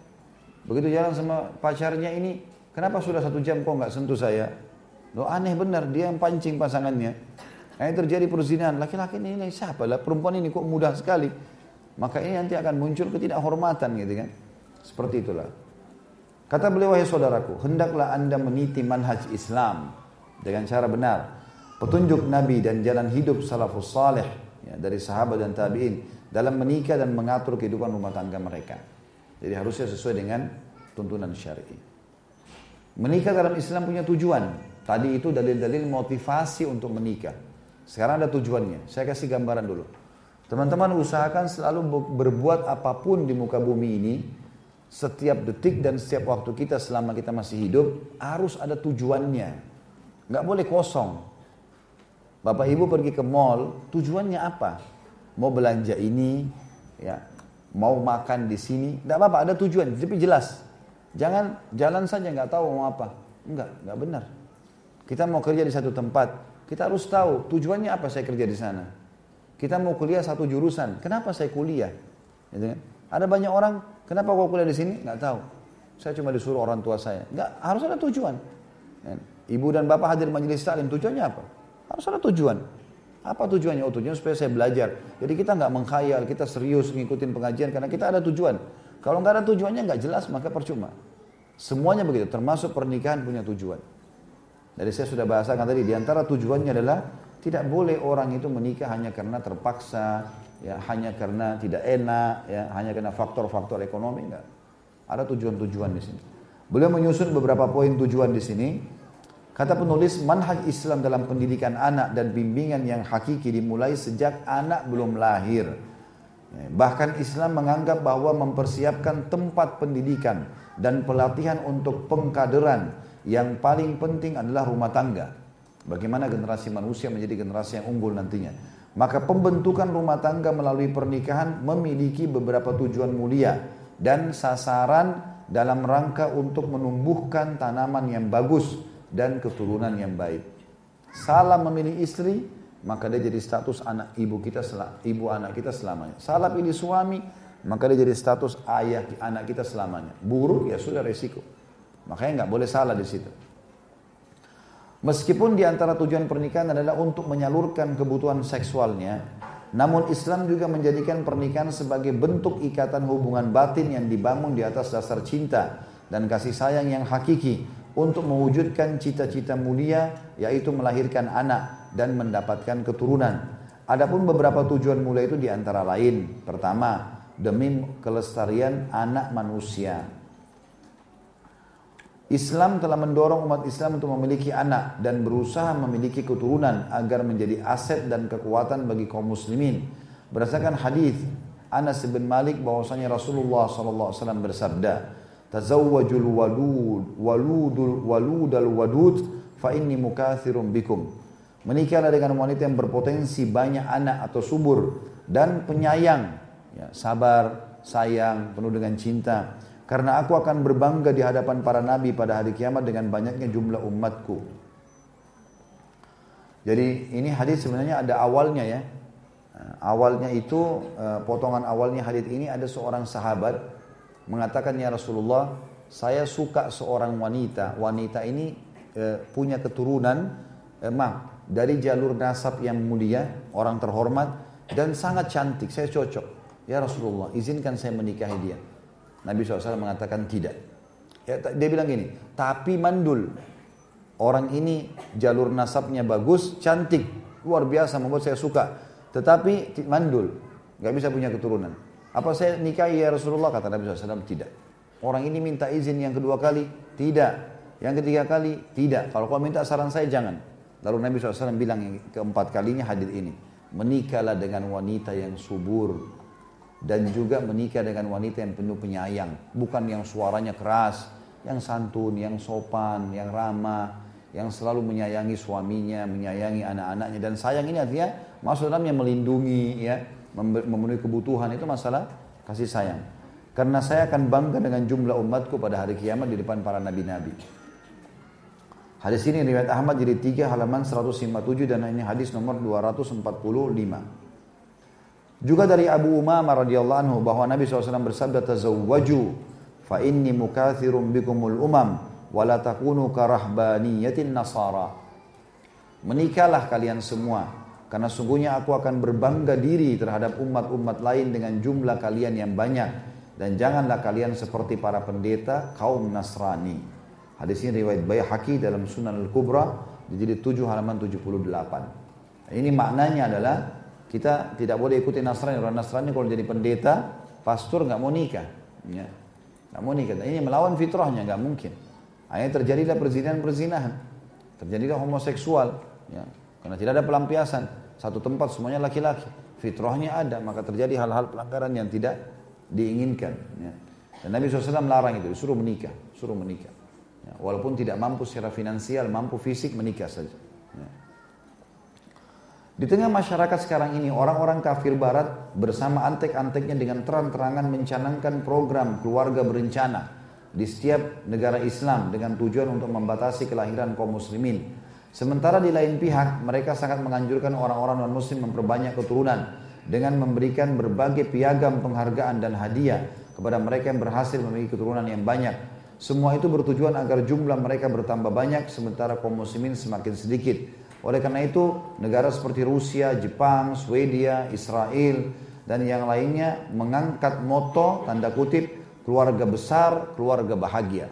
Begitu jalan sama pacarnya ini, kenapa sudah satu jam kok nggak sentuh saya? Lo aneh benar, dia yang pancing pasangannya. Nah, terjadi perzinahan, laki-laki ini, ini siapa lah, perempuan ini kok mudah sekali. Maka ini nanti akan muncul ketidakhormatan gitu kan. Seperti itulah. Kata beliau, wahai saudaraku, hendaklah anda meniti manhaj Islam dengan cara benar. Petunjuk Nabi dan jalan hidup salafus salih ya, dari sahabat dan tabi'in dalam menikah dan mengatur kehidupan rumah tangga mereka. Jadi harusnya sesuai dengan tuntunan syar'i. Menikah dalam Islam punya tujuan. Tadi itu dalil-dalil motivasi untuk menikah. Sekarang ada tujuannya. Saya kasih gambaran dulu. Teman-teman usahakan selalu berbuat apa pun di muka bumi ini setiap detik dan setiap waktu kita selama kita masih hidup harus ada tujuannya. Nggak boleh kosong. Bapak Ibu pergi ke mall, tujuannya apa? Mau belanja ini, ya, mau makan di sini, tidak apa-apa, ada tujuan, tapi jelas. Jangan jalan saja nggak tahu mau apa. Enggak, nggak benar. Kita mau kerja di satu tempat, kita harus tahu tujuannya apa saya kerja di sana. Kita mau kuliah satu jurusan, kenapa saya kuliah? Gitu kan? Ada banyak orang, kenapa kau kuliah di sini? Nggak tahu. Saya cuma disuruh orang tua saya. Nggak, harus ada tujuan. Kan? Ibu dan bapak hadir majelis taklim, tujuannya apa? Harus ada tujuan. Apa tujuannya? Oh tujuannya supaya saya belajar. Jadi kita nggak mengkhayal, kita serius ngikutin pengajian karena kita ada tujuan. Kalau nggak ada tujuannya nggak jelas maka percuma. Semuanya begitu, termasuk pernikahan punya tujuan. Dari saya sudah bahasakan tadi, di antara tujuannya adalah tidak boleh orang itu menikah hanya karena terpaksa, ya hanya karena tidak enak, ya hanya karena faktor-faktor ekonomi enggak. Ada tujuan-tujuan di sini. Beliau menyusun beberapa poin tujuan di sini. Kata penulis, manhaj Islam dalam pendidikan anak dan bimbingan yang hakiki dimulai sejak anak belum lahir. Bahkan Islam menganggap bahwa mempersiapkan tempat pendidikan dan pelatihan untuk pengkaderan yang paling penting adalah rumah tangga. Bagaimana generasi manusia menjadi generasi yang unggul nantinya. Maka pembentukan rumah tangga melalui pernikahan memiliki beberapa tujuan mulia dan sasaran dalam rangka untuk menumbuhkan tanaman yang bagus dan keturunan yang baik. Salah memilih istri, maka dia jadi status anak ibu kita ibu anak kita selamanya. Salah pilih suami, maka dia jadi status ayah anak kita selamanya. Buruk ya sudah resiko. Makanya nggak boleh salah di situ. Meskipun di antara tujuan pernikahan adalah untuk menyalurkan kebutuhan seksualnya, namun Islam juga menjadikan pernikahan sebagai bentuk ikatan hubungan batin yang dibangun di atas dasar cinta dan kasih sayang yang hakiki untuk mewujudkan cita-cita mulia yaitu melahirkan anak dan mendapatkan keturunan. Adapun beberapa tujuan mulia itu di antara lain. Pertama, demi kelestarian anak manusia. Islam telah mendorong umat Islam untuk memiliki anak dan berusaha memiliki keturunan agar menjadi aset dan kekuatan bagi kaum muslimin. Berdasarkan hadis Anas bin Malik bahwasanya Rasulullah SAW bersabda, "Tazawwajul walud waludul waludal wadud fa inni mukathirun bikum." Menikahlah dengan wanita yang berpotensi banyak anak atau subur dan penyayang, ya, sabar, sayang, penuh dengan cinta karena aku akan berbangga di hadapan para nabi pada hari kiamat dengan banyaknya jumlah umatku. Jadi ini hadis sebenarnya ada awalnya ya. Nah, awalnya itu eh, potongan awalnya hadis ini ada seorang sahabat mengatakan ya Rasulullah, saya suka seorang wanita. Wanita ini eh, punya keturunan eh, maaf dari jalur nasab yang mulia, orang terhormat dan sangat cantik. Saya cocok. Ya Rasulullah, izinkan saya menikahi dia. Nabi SAW mengatakan tidak. Ya, dia bilang gini, tapi mandul. Orang ini jalur nasabnya bagus, cantik, luar biasa membuat saya suka. Tetapi mandul, nggak bisa punya keturunan. Apa saya nikahi ya Rasulullah? Kata Nabi SAW, tidak. Orang ini minta izin yang kedua kali, tidak. Yang ketiga kali, tidak. Kalau kau minta saran saya, jangan. Lalu Nabi SAW bilang yang keempat kalinya hadir ini. Menikahlah dengan wanita yang subur, dan juga menikah dengan wanita yang penuh penyayang, bukan yang suaranya keras, yang santun, yang sopan, yang ramah, yang selalu menyayangi suaminya, menyayangi anak-anaknya dan sayang ini artinya maksud dalamnya melindungi ya, memenuhi kebutuhan itu masalah kasih sayang. Karena saya akan bangga dengan jumlah umatku pada hari kiamat di depan para nabi-nabi. Hadis ini riwayat Ahmad jadi 3 halaman 157 dan ini hadis nomor 245. Juga dari Abu Umamah radhiyallahu anhu bahwa Nabi SAW bersabda tazawwaju fa inni mukatsirum bikumul umam wala takunu karahbaniyatin nasara. Menikahlah kalian semua karena sungguhnya aku akan berbangga diri terhadap umat-umat lain dengan jumlah kalian yang banyak dan janganlah kalian seperti para pendeta kaum Nasrani. Hadis ini riwayat Baihaqi dalam Sunan Al-Kubra di jilid 7 halaman 78. Ini maknanya adalah kita tidak boleh ikuti Nasrani. Orang Nasrani kalau jadi pendeta, pastor nggak mau nikah. Ya. Nggak mau nikah. Ini melawan fitrahnya, nggak mungkin. Akhirnya terjadilah perzinahan-perzinahan. Terjadilah homoseksual. Ya. Karena tidak ada pelampiasan. Satu tempat semuanya laki-laki. Fitrahnya ada, maka terjadi hal-hal pelanggaran yang tidak diinginkan. Ya. Dan Nabi SAW melarang itu, suruh menikah, suruh menikah. Ya. Walaupun tidak mampu secara finansial, mampu fisik menikah saja. Ya. Di tengah masyarakat sekarang ini, orang-orang kafir barat bersama antek-anteknya dengan terang-terangan mencanangkan program keluarga berencana di setiap negara Islam dengan tujuan untuk membatasi kelahiran kaum muslimin. Sementara di lain pihak, mereka sangat menganjurkan orang-orang non-muslim memperbanyak keturunan dengan memberikan berbagai piagam penghargaan dan hadiah kepada mereka yang berhasil memiliki keturunan yang banyak. Semua itu bertujuan agar jumlah mereka bertambah banyak sementara kaum muslimin semakin sedikit. Oleh karena itu, negara seperti Rusia, Jepang, Swedia, Israel, dan yang lainnya mengangkat moto tanda kutip keluarga besar, keluarga bahagia.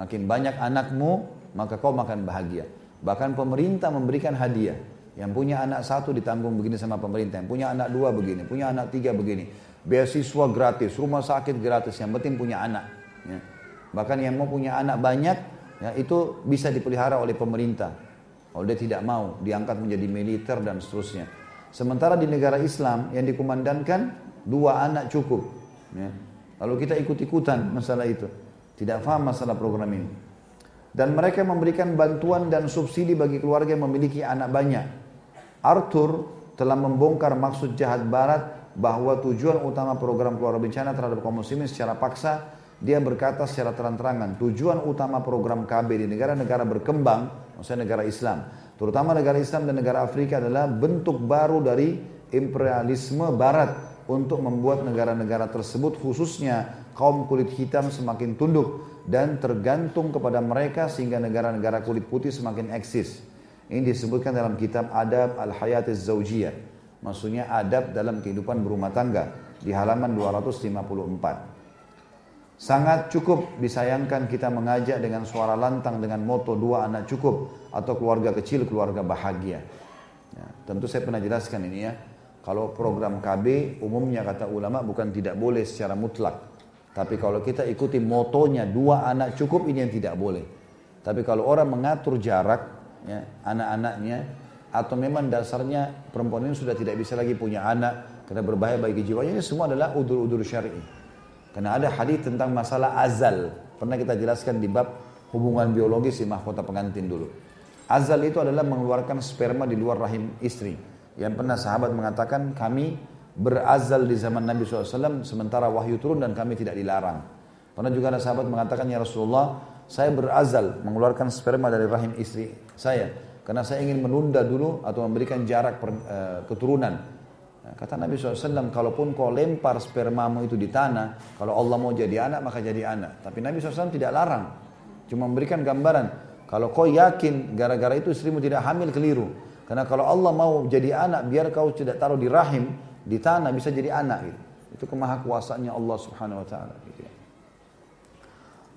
Makin banyak anakmu, maka kau makan bahagia. Bahkan pemerintah memberikan hadiah. Yang punya anak satu ditanggung begini sama pemerintah. Yang punya anak dua begini, punya anak tiga begini. Beasiswa gratis, rumah sakit gratis. Yang penting punya anak. Ya. Bahkan yang mau punya anak banyak, ya, itu bisa dipelihara oleh pemerintah. Kalau dia tidak mau, diangkat menjadi militer dan seterusnya. Sementara di negara Islam yang dikumandangkan dua anak cukup. Ya. Lalu kita ikut-ikutan masalah itu. Tidak paham masalah program ini. Dan mereka memberikan bantuan dan subsidi bagi keluarga yang memiliki anak banyak. Arthur telah membongkar maksud jahat barat bahwa tujuan utama program keluarga bencana terhadap kaum muslimin secara paksa dia berkata secara terang-terangan, tujuan utama program KB di negara-negara berkembang, maksudnya negara Islam, terutama negara Islam dan negara Afrika adalah bentuk baru dari imperialisme barat untuk membuat negara-negara tersebut khususnya kaum kulit hitam semakin tunduk dan tergantung kepada mereka sehingga negara-negara kulit putih semakin eksis. Ini disebutkan dalam kitab Adab Al-Hayat Zawjiyah. Maksudnya adab dalam kehidupan berumah tangga di halaman 254. Sangat cukup disayangkan kita mengajak dengan suara lantang dengan moto dua anak cukup atau keluarga kecil, keluarga bahagia. Ya, tentu saya pernah jelaskan ini ya. Kalau program KB umumnya kata ulama bukan tidak boleh secara mutlak. Tapi kalau kita ikuti motonya dua anak cukup ini yang tidak boleh. Tapi kalau orang mengatur jarak ya, anak-anaknya atau memang dasarnya perempuan ini sudah tidak bisa lagi punya anak karena berbahaya bagi jiwanya ini semua adalah udur-udur syar'i. Karena ada hadis tentang masalah azal. Pernah kita jelaskan di bab hubungan biologis di mahkota pengantin dulu. Azal itu adalah mengeluarkan sperma di luar rahim istri. Yang pernah sahabat mengatakan kami berazal di zaman Nabi SAW sementara wahyu turun dan kami tidak dilarang. Pernah juga ada sahabat mengatakan ya Rasulullah saya berazal mengeluarkan sperma dari rahim istri saya karena saya ingin menunda dulu atau memberikan jarak uh, keturunan kata Nabi SAW, kalaupun kau lempar spermamu itu di tanah, kalau Allah mau jadi anak, maka jadi anak. Tapi Nabi SAW tidak larang. Cuma memberikan gambaran. Kalau kau yakin gara-gara itu istrimu tidak hamil, keliru. Karena kalau Allah mau jadi anak, biar kau tidak taruh di rahim, di tanah, bisa jadi anak. Gitu. Itu kemahakuasaannya Allah Subhanahu Wa Taala.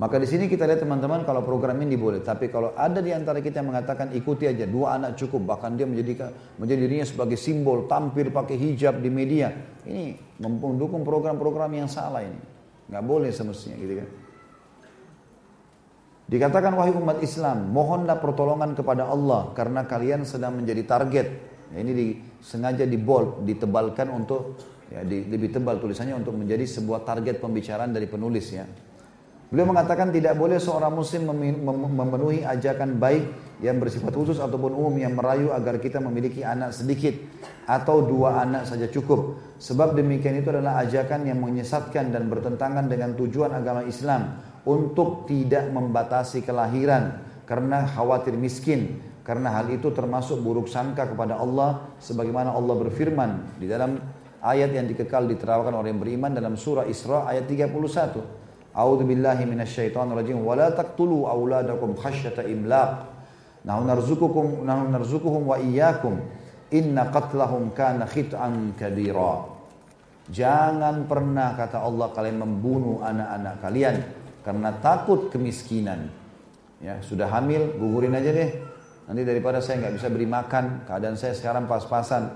Maka di sini kita lihat teman-teman kalau program ini boleh. Tapi kalau ada di antara kita yang mengatakan ikuti aja dua anak cukup, bahkan dia menjadi menjadi dirinya sebagai simbol tampil pakai hijab di media, ini mendukung program-program yang salah ini. Nggak boleh semestinya gitu kan. Dikatakan wahai umat Islam, mohonlah pertolongan kepada Allah karena kalian sedang menjadi target. Ya, ini di, sengaja di bold, ditebalkan untuk ya, di, lebih tebal tulisannya untuk menjadi sebuah target pembicaraan dari penulis ya. Beliau mengatakan tidak boleh seorang muslim memenuhi ajakan baik yang bersifat khusus ataupun umum yang merayu agar kita memiliki anak sedikit atau dua anak saja cukup. Sebab demikian itu adalah ajakan yang menyesatkan dan bertentangan dengan tujuan agama Islam untuk tidak membatasi kelahiran karena khawatir miskin. Karena hal itu termasuk buruk sangka kepada Allah sebagaimana Allah berfirman di dalam ayat yang dikekal diterangkan oleh yang beriman dalam surah Isra ayat 31. A'udzu billahi minasyaitonir rajim wa la taqtulu auladakum khasyata imlaq. Nahnu narzuqukum nahnu narzuquhum wa iyyakum. Inna qatlahum kana khit'an kabira. Jangan pernah kata Allah kalian membunuh anak-anak kalian karena takut kemiskinan. Ya, sudah hamil, gugurin aja deh. Nanti daripada saya nggak bisa beri makan, keadaan saya sekarang pas-pasan.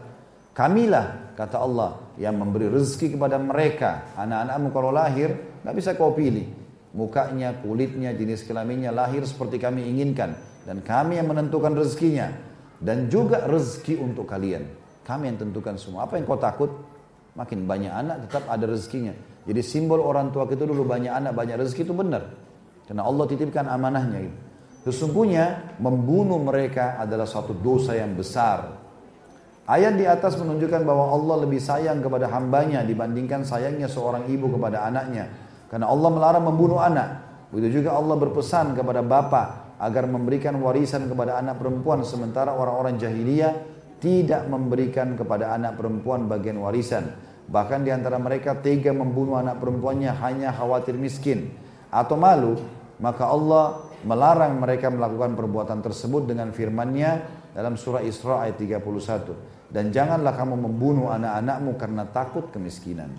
Kamilah, kata Allah, yang memberi rezeki kepada mereka. Anak-anakmu kalau lahir, nggak bisa kau pilih. Mukanya, kulitnya, jenis kelaminnya lahir seperti kami inginkan. Dan kami yang menentukan rezekinya. Dan juga rezeki untuk kalian. Kami yang tentukan semua. Apa yang kau takut? Makin banyak anak tetap ada rezekinya. Jadi simbol orang tua kita dulu banyak anak, banyak rezeki itu benar. Karena Allah titipkan amanahnya itu. Sesungguhnya membunuh mereka adalah suatu dosa yang besar. Ayat di atas menunjukkan bahwa Allah lebih sayang kepada hambanya dibandingkan sayangnya seorang ibu kepada anaknya. Karena Allah melarang membunuh anak. Begitu juga Allah berpesan kepada bapak agar memberikan warisan kepada anak perempuan sementara orang-orang jahiliyah tidak memberikan kepada anak perempuan bagian warisan. Bahkan di antara mereka tega membunuh anak perempuannya hanya khawatir miskin atau malu, maka Allah melarang mereka melakukan perbuatan tersebut dengan firman-Nya dalam surah Isra ayat 31. Dan janganlah kamu membunuh anak-anakmu karena takut kemiskinan.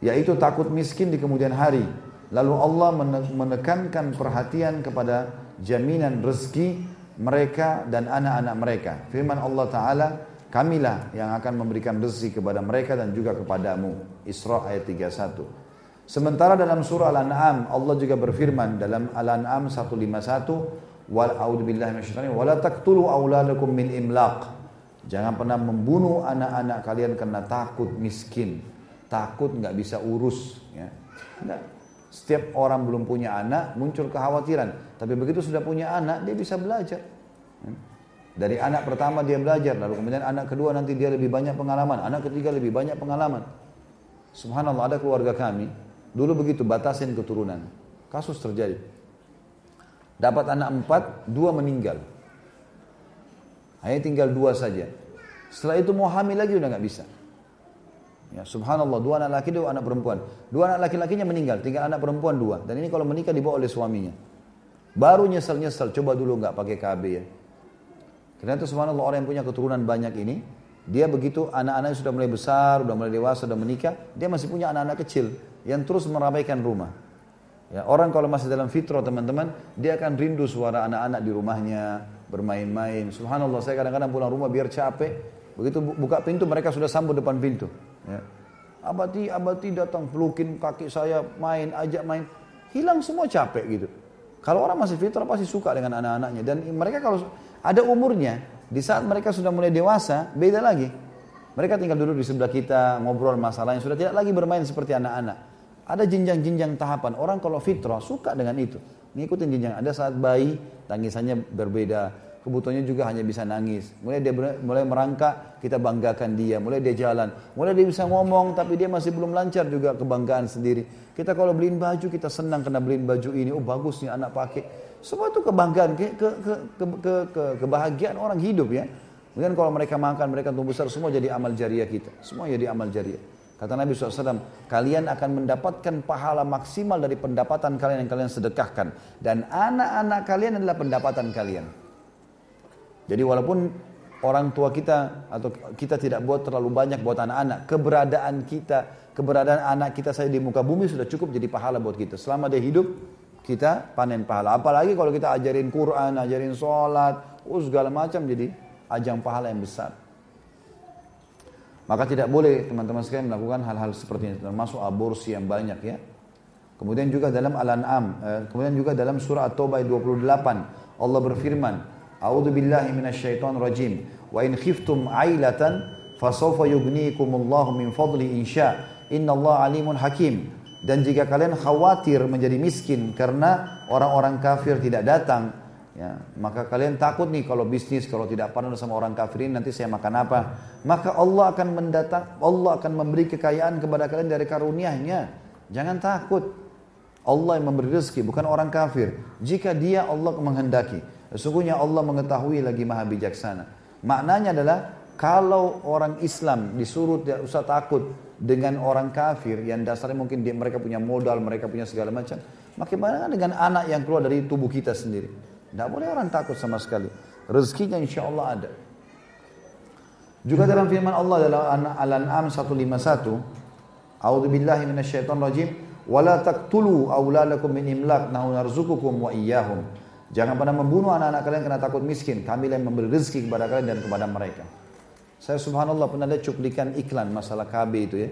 Yaitu takut miskin di kemudian hari. Lalu Allah menekankan perhatian kepada jaminan rezeki mereka dan anak-anak mereka. Firman Allah Ta'ala, kamilah yang akan memberikan rezeki kepada mereka dan juga kepadamu. Isra ayat 31. Sementara dalam surah Al-An'am Allah juga berfirman dalam Al-An'am 151 wal a'udzubillahi minasyaitonir wala taqtulu auladakum min imlaq. Jangan pernah membunuh anak-anak kalian karena takut miskin, takut nggak bisa urus ya. Nggak. Setiap orang belum punya anak muncul kekhawatiran, tapi begitu sudah punya anak dia bisa belajar. Ya. Dari anak pertama dia belajar, lalu kemudian anak kedua nanti dia lebih banyak pengalaman, anak ketiga lebih banyak pengalaman. Subhanallah ada keluarga kami, Dulu begitu batasin keturunan. Kasus terjadi. Dapat anak empat, dua meninggal. Hanya tinggal dua saja. Setelah itu mau hamil lagi udah nggak bisa. Ya, subhanallah, dua anak laki, dua anak perempuan. Dua anak laki-lakinya meninggal, tinggal anak perempuan dua. Dan ini kalau menikah dibawa oleh suaminya. Baru nyesel-nyesel, coba dulu nggak pakai KB ya. Ternyata subhanallah orang yang punya keturunan banyak ini, dia begitu anak-anaknya sudah mulai besar, sudah mulai dewasa, sudah menikah, dia masih punya anak-anak kecil yang terus meramaikan rumah. Ya, orang kalau masih dalam fitrah teman-teman, dia akan rindu suara anak-anak di rumahnya, bermain-main. Subhanallah, saya kadang-kadang pulang rumah biar capek. Begitu buka pintu, mereka sudah sambut depan pintu. Ya. Abati, abati datang pelukin kaki saya, main, ajak main. Hilang semua capek gitu. Kalau orang masih fitrah pasti suka dengan anak-anaknya. Dan mereka kalau ada umurnya, di saat mereka sudah mulai dewasa, beda lagi. Mereka tinggal duduk di sebelah kita, ngobrol masalah yang sudah tidak lagi bermain seperti anak-anak. Ada jenjang-jenjang tahapan. Orang kalau fitrah suka dengan itu. Ngikutin jenjang. Ada saat bayi, tangisannya berbeda. Kebutuhannya juga hanya bisa nangis. Mulai dia mulai merangkak, kita banggakan dia. Mulai dia jalan. Mulai dia bisa ngomong, tapi dia masih belum lancar juga kebanggaan sendiri. Kita kalau beliin baju, kita senang kena beliin baju ini. Oh bagus nih anak pakai. Semua itu kebanggaan, ke, ke, ke, ke, ke, ke, kebahagiaan orang hidup ya. Kemudian kalau mereka makan, mereka tumbuh besar, semua jadi amal jariah kita. Semua jadi amal jariah. Kata Nabi SAW, kalian akan mendapatkan pahala maksimal dari pendapatan kalian yang kalian sedekahkan. Dan anak-anak kalian adalah pendapatan kalian. Jadi walaupun orang tua kita atau kita tidak buat terlalu banyak buat anak-anak, keberadaan kita, keberadaan anak kita saja di muka bumi sudah cukup jadi pahala buat kita. Selama dia hidup, kita panen pahala. Apalagi kalau kita ajarin Quran, ajarin sholat, oh segala macam jadi ajang pahala yang besar. Maka tidak boleh teman-teman sekalian melakukan hal-hal seperti ini termasuk aborsi yang banyak ya. Kemudian juga dalam Al-An'am, eh, kemudian juga dalam surah At-Taubah 28 Allah berfirman, "A'udzu billahi minasyaitonir rajim. Wa in khiftum 'ailatan fasawfa yughnikumullahu min fadli insya. Innallaha alimun hakim." Dan jika kalian khawatir menjadi miskin karena orang-orang kafir tidak datang, Ya, maka kalian takut nih kalau bisnis kalau tidak pernah sama orang kafirin nanti saya makan apa? Maka Allah akan mendatang Allah akan memberi kekayaan kepada kalian dari karunia-Nya. Jangan takut. Allah yang memberi rezeki bukan orang kafir. Jika dia Allah menghendaki. Sesungguhnya Allah mengetahui lagi maha bijaksana. Maknanya adalah Kalau orang Islam disuruh tidak usah takut dengan orang kafir yang dasarnya mungkin dia, mereka punya modal, mereka punya segala macam. Bagaimana dengan anak yang keluar dari tubuh kita sendiri? Tidak boleh orang takut sama sekali. Rezekinya insya Allah ada. Juga dalam firman Allah dalam Al-An'am 151, A'udzu billahi minasyaitonir rajim, "Wala taqtulu auladakum min imlaq, nahnu narzuqukum wa iyyahum." Jangan pernah membunuh anak-anak kalian karena takut miskin. Kami yang memberi rezeki kepada kalian dan kepada mereka. Saya subhanallah pernah lihat cuplikan iklan masalah KB itu ya.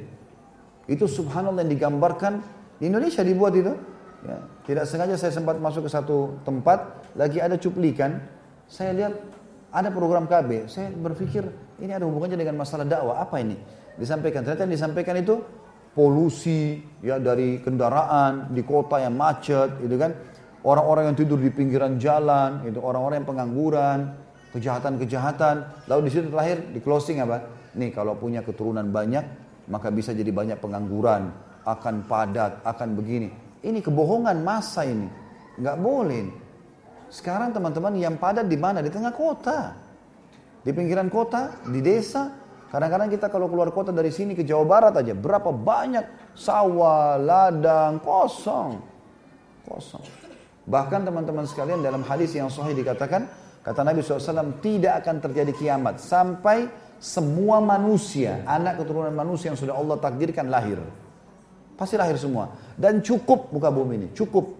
Itu subhanallah yang digambarkan di Indonesia dibuat itu. Ya, tidak sengaja saya sempat masuk ke satu tempat, lagi ada cuplikan. Saya lihat ada program KB. Saya berpikir ini ada hubungannya dengan masalah dakwah. Apa ini? Disampaikan. Ternyata yang disampaikan itu polusi ya dari kendaraan di kota yang macet, itu kan. Orang-orang yang tidur di pinggiran jalan, itu orang-orang yang pengangguran, kejahatan-kejahatan. Lalu di situ terakhir di closing apa? Nih kalau punya keturunan banyak, maka bisa jadi banyak pengangguran, akan padat, akan begini. Ini kebohongan masa ini. Nggak boleh. Sekarang teman-teman yang padat di mana? Di tengah kota. Di pinggiran kota, di desa. Kadang-kadang kita kalau keluar kota dari sini ke Jawa Barat aja, berapa banyak sawah, ladang, kosong. Kosong. Bahkan teman-teman sekalian dalam hadis yang sahih dikatakan, Kata Nabi SAW, tidak akan terjadi kiamat sampai semua manusia, anak keturunan manusia yang sudah Allah takdirkan lahir. Pasti lahir semua. Dan cukup muka bumi ini, cukup.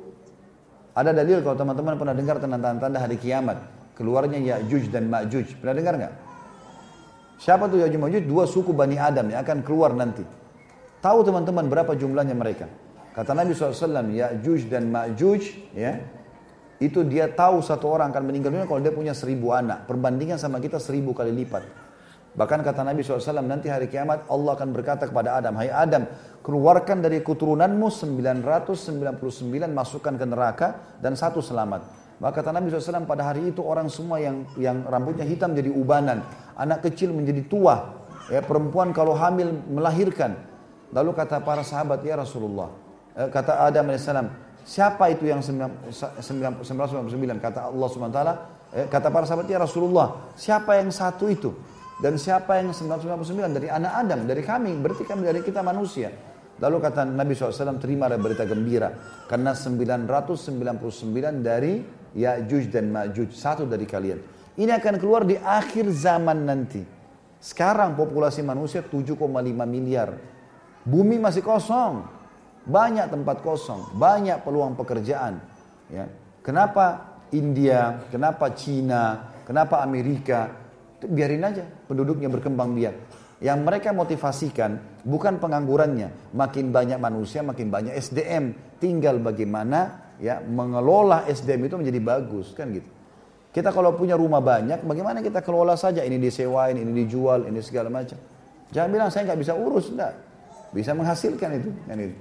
Ada dalil kalau teman-teman pernah dengar tentang tanda-tanda hari kiamat. Keluarnya Ya'juj dan Ma'juj. Pernah dengar nggak? Siapa tuh Ya'juj Ma'juj? Dua suku Bani Adam yang akan keluar nanti. Tahu teman-teman berapa jumlahnya mereka? Kata Nabi SAW, Ya'juj dan Ma'juj, ya, itu dia tahu satu orang akan meninggal dunia kalau dia punya seribu anak. Perbandingan sama kita seribu kali lipat. Bahkan kata Nabi SAW, nanti hari kiamat Allah akan berkata kepada Adam, Hai Adam, keluarkan dari keturunanmu 999 masukkan ke neraka dan satu selamat. Maka kata Nabi SAW, pada hari itu orang semua yang yang rambutnya hitam jadi ubanan. Anak kecil menjadi tua. Ya, perempuan kalau hamil melahirkan. Lalu kata para sahabat, ya Rasulullah. Eh, kata Adam AS, Siapa itu yang 999 kata Allah SWT eh, kata para sahabat ya Rasulullah siapa yang satu itu dan siapa yang 999 dari anak Adam dari kami. Berarti kami dari kita manusia. Lalu kata Nabi SAW terima berita gembira. Karena 999 dari Ya'juj dan Ma'juj satu dari kalian. Ini akan keluar di akhir zaman nanti. Sekarang populasi manusia 7,5 miliar. Bumi masih kosong. Banyak tempat kosong, banyak peluang pekerjaan. Ya. Kenapa India, kenapa Cina, kenapa Amerika? Biarin aja penduduknya berkembang biak. Yang mereka motivasikan bukan penganggurannya, makin banyak manusia, makin banyak SDM. Tinggal bagaimana ya mengelola SDM itu menjadi bagus kan gitu. Kita kalau punya rumah banyak, bagaimana kita kelola saja ini disewain, ini dijual, ini segala macam. Jangan bilang saya nggak bisa urus, enggak. Bisa menghasilkan itu, kan itu.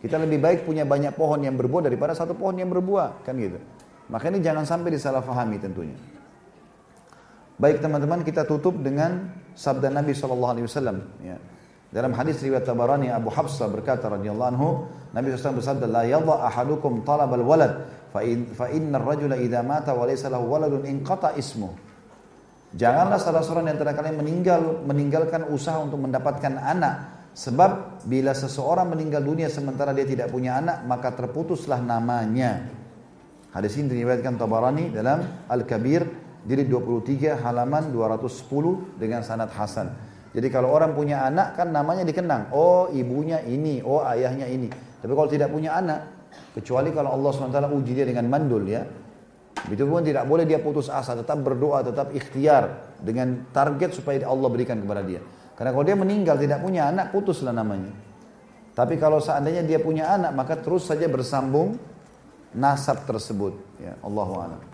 Kita lebih baik punya banyak pohon yang berbuah daripada satu pohon yang berbuah, kan gitu. Maka ini jangan sampai disalahfahami tentunya. Baik teman-teman kita tutup dengan sabda Nabi Shallallahu Alaihi Wasallam. Ya. Dalam hadis riwayat Tabarani Abu Hafsah berkata radhiyallahu anhu Nabi SAW bersabda la yadha ahadukum talabal walad fa in fa inna ar-rajula idza mata wa laysa lahu waladun inqata ismu Janganlah salah seorang yang antara kalian meninggal meninggalkan usaha untuk mendapatkan anak Sebab bila seseorang meninggal dunia sementara dia tidak punya anak, maka terputuslah namanya. Hadis ini diriwayatkan Tabarani dalam Al-Kabir jilid 23 halaman 210 dengan sanad hasan. Jadi kalau orang punya anak kan namanya dikenang. Oh ibunya ini, oh ayahnya ini. Tapi kalau tidak punya anak, kecuali kalau Allah SWT uji dia dengan mandul ya. Itu pun tidak boleh dia putus asa, tetap berdoa, tetap ikhtiar dengan target supaya Allah berikan kepada dia. Karena kalau dia meninggal tidak punya anak, putuslah namanya. Tapi kalau seandainya dia punya anak, maka terus saja bersambung nasab tersebut. Ya, Allahu a'lam.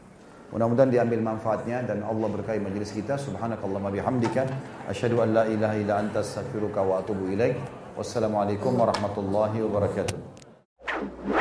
Mudah-mudahan diambil manfaatnya dan Allah berkahi majelis kita. Subhanakallahumma bihamdika asyhadu an la ilaha illa anta astaghfiruka wa atubu ilaik. Wassalamualaikum warahmatullahi wabarakatuh.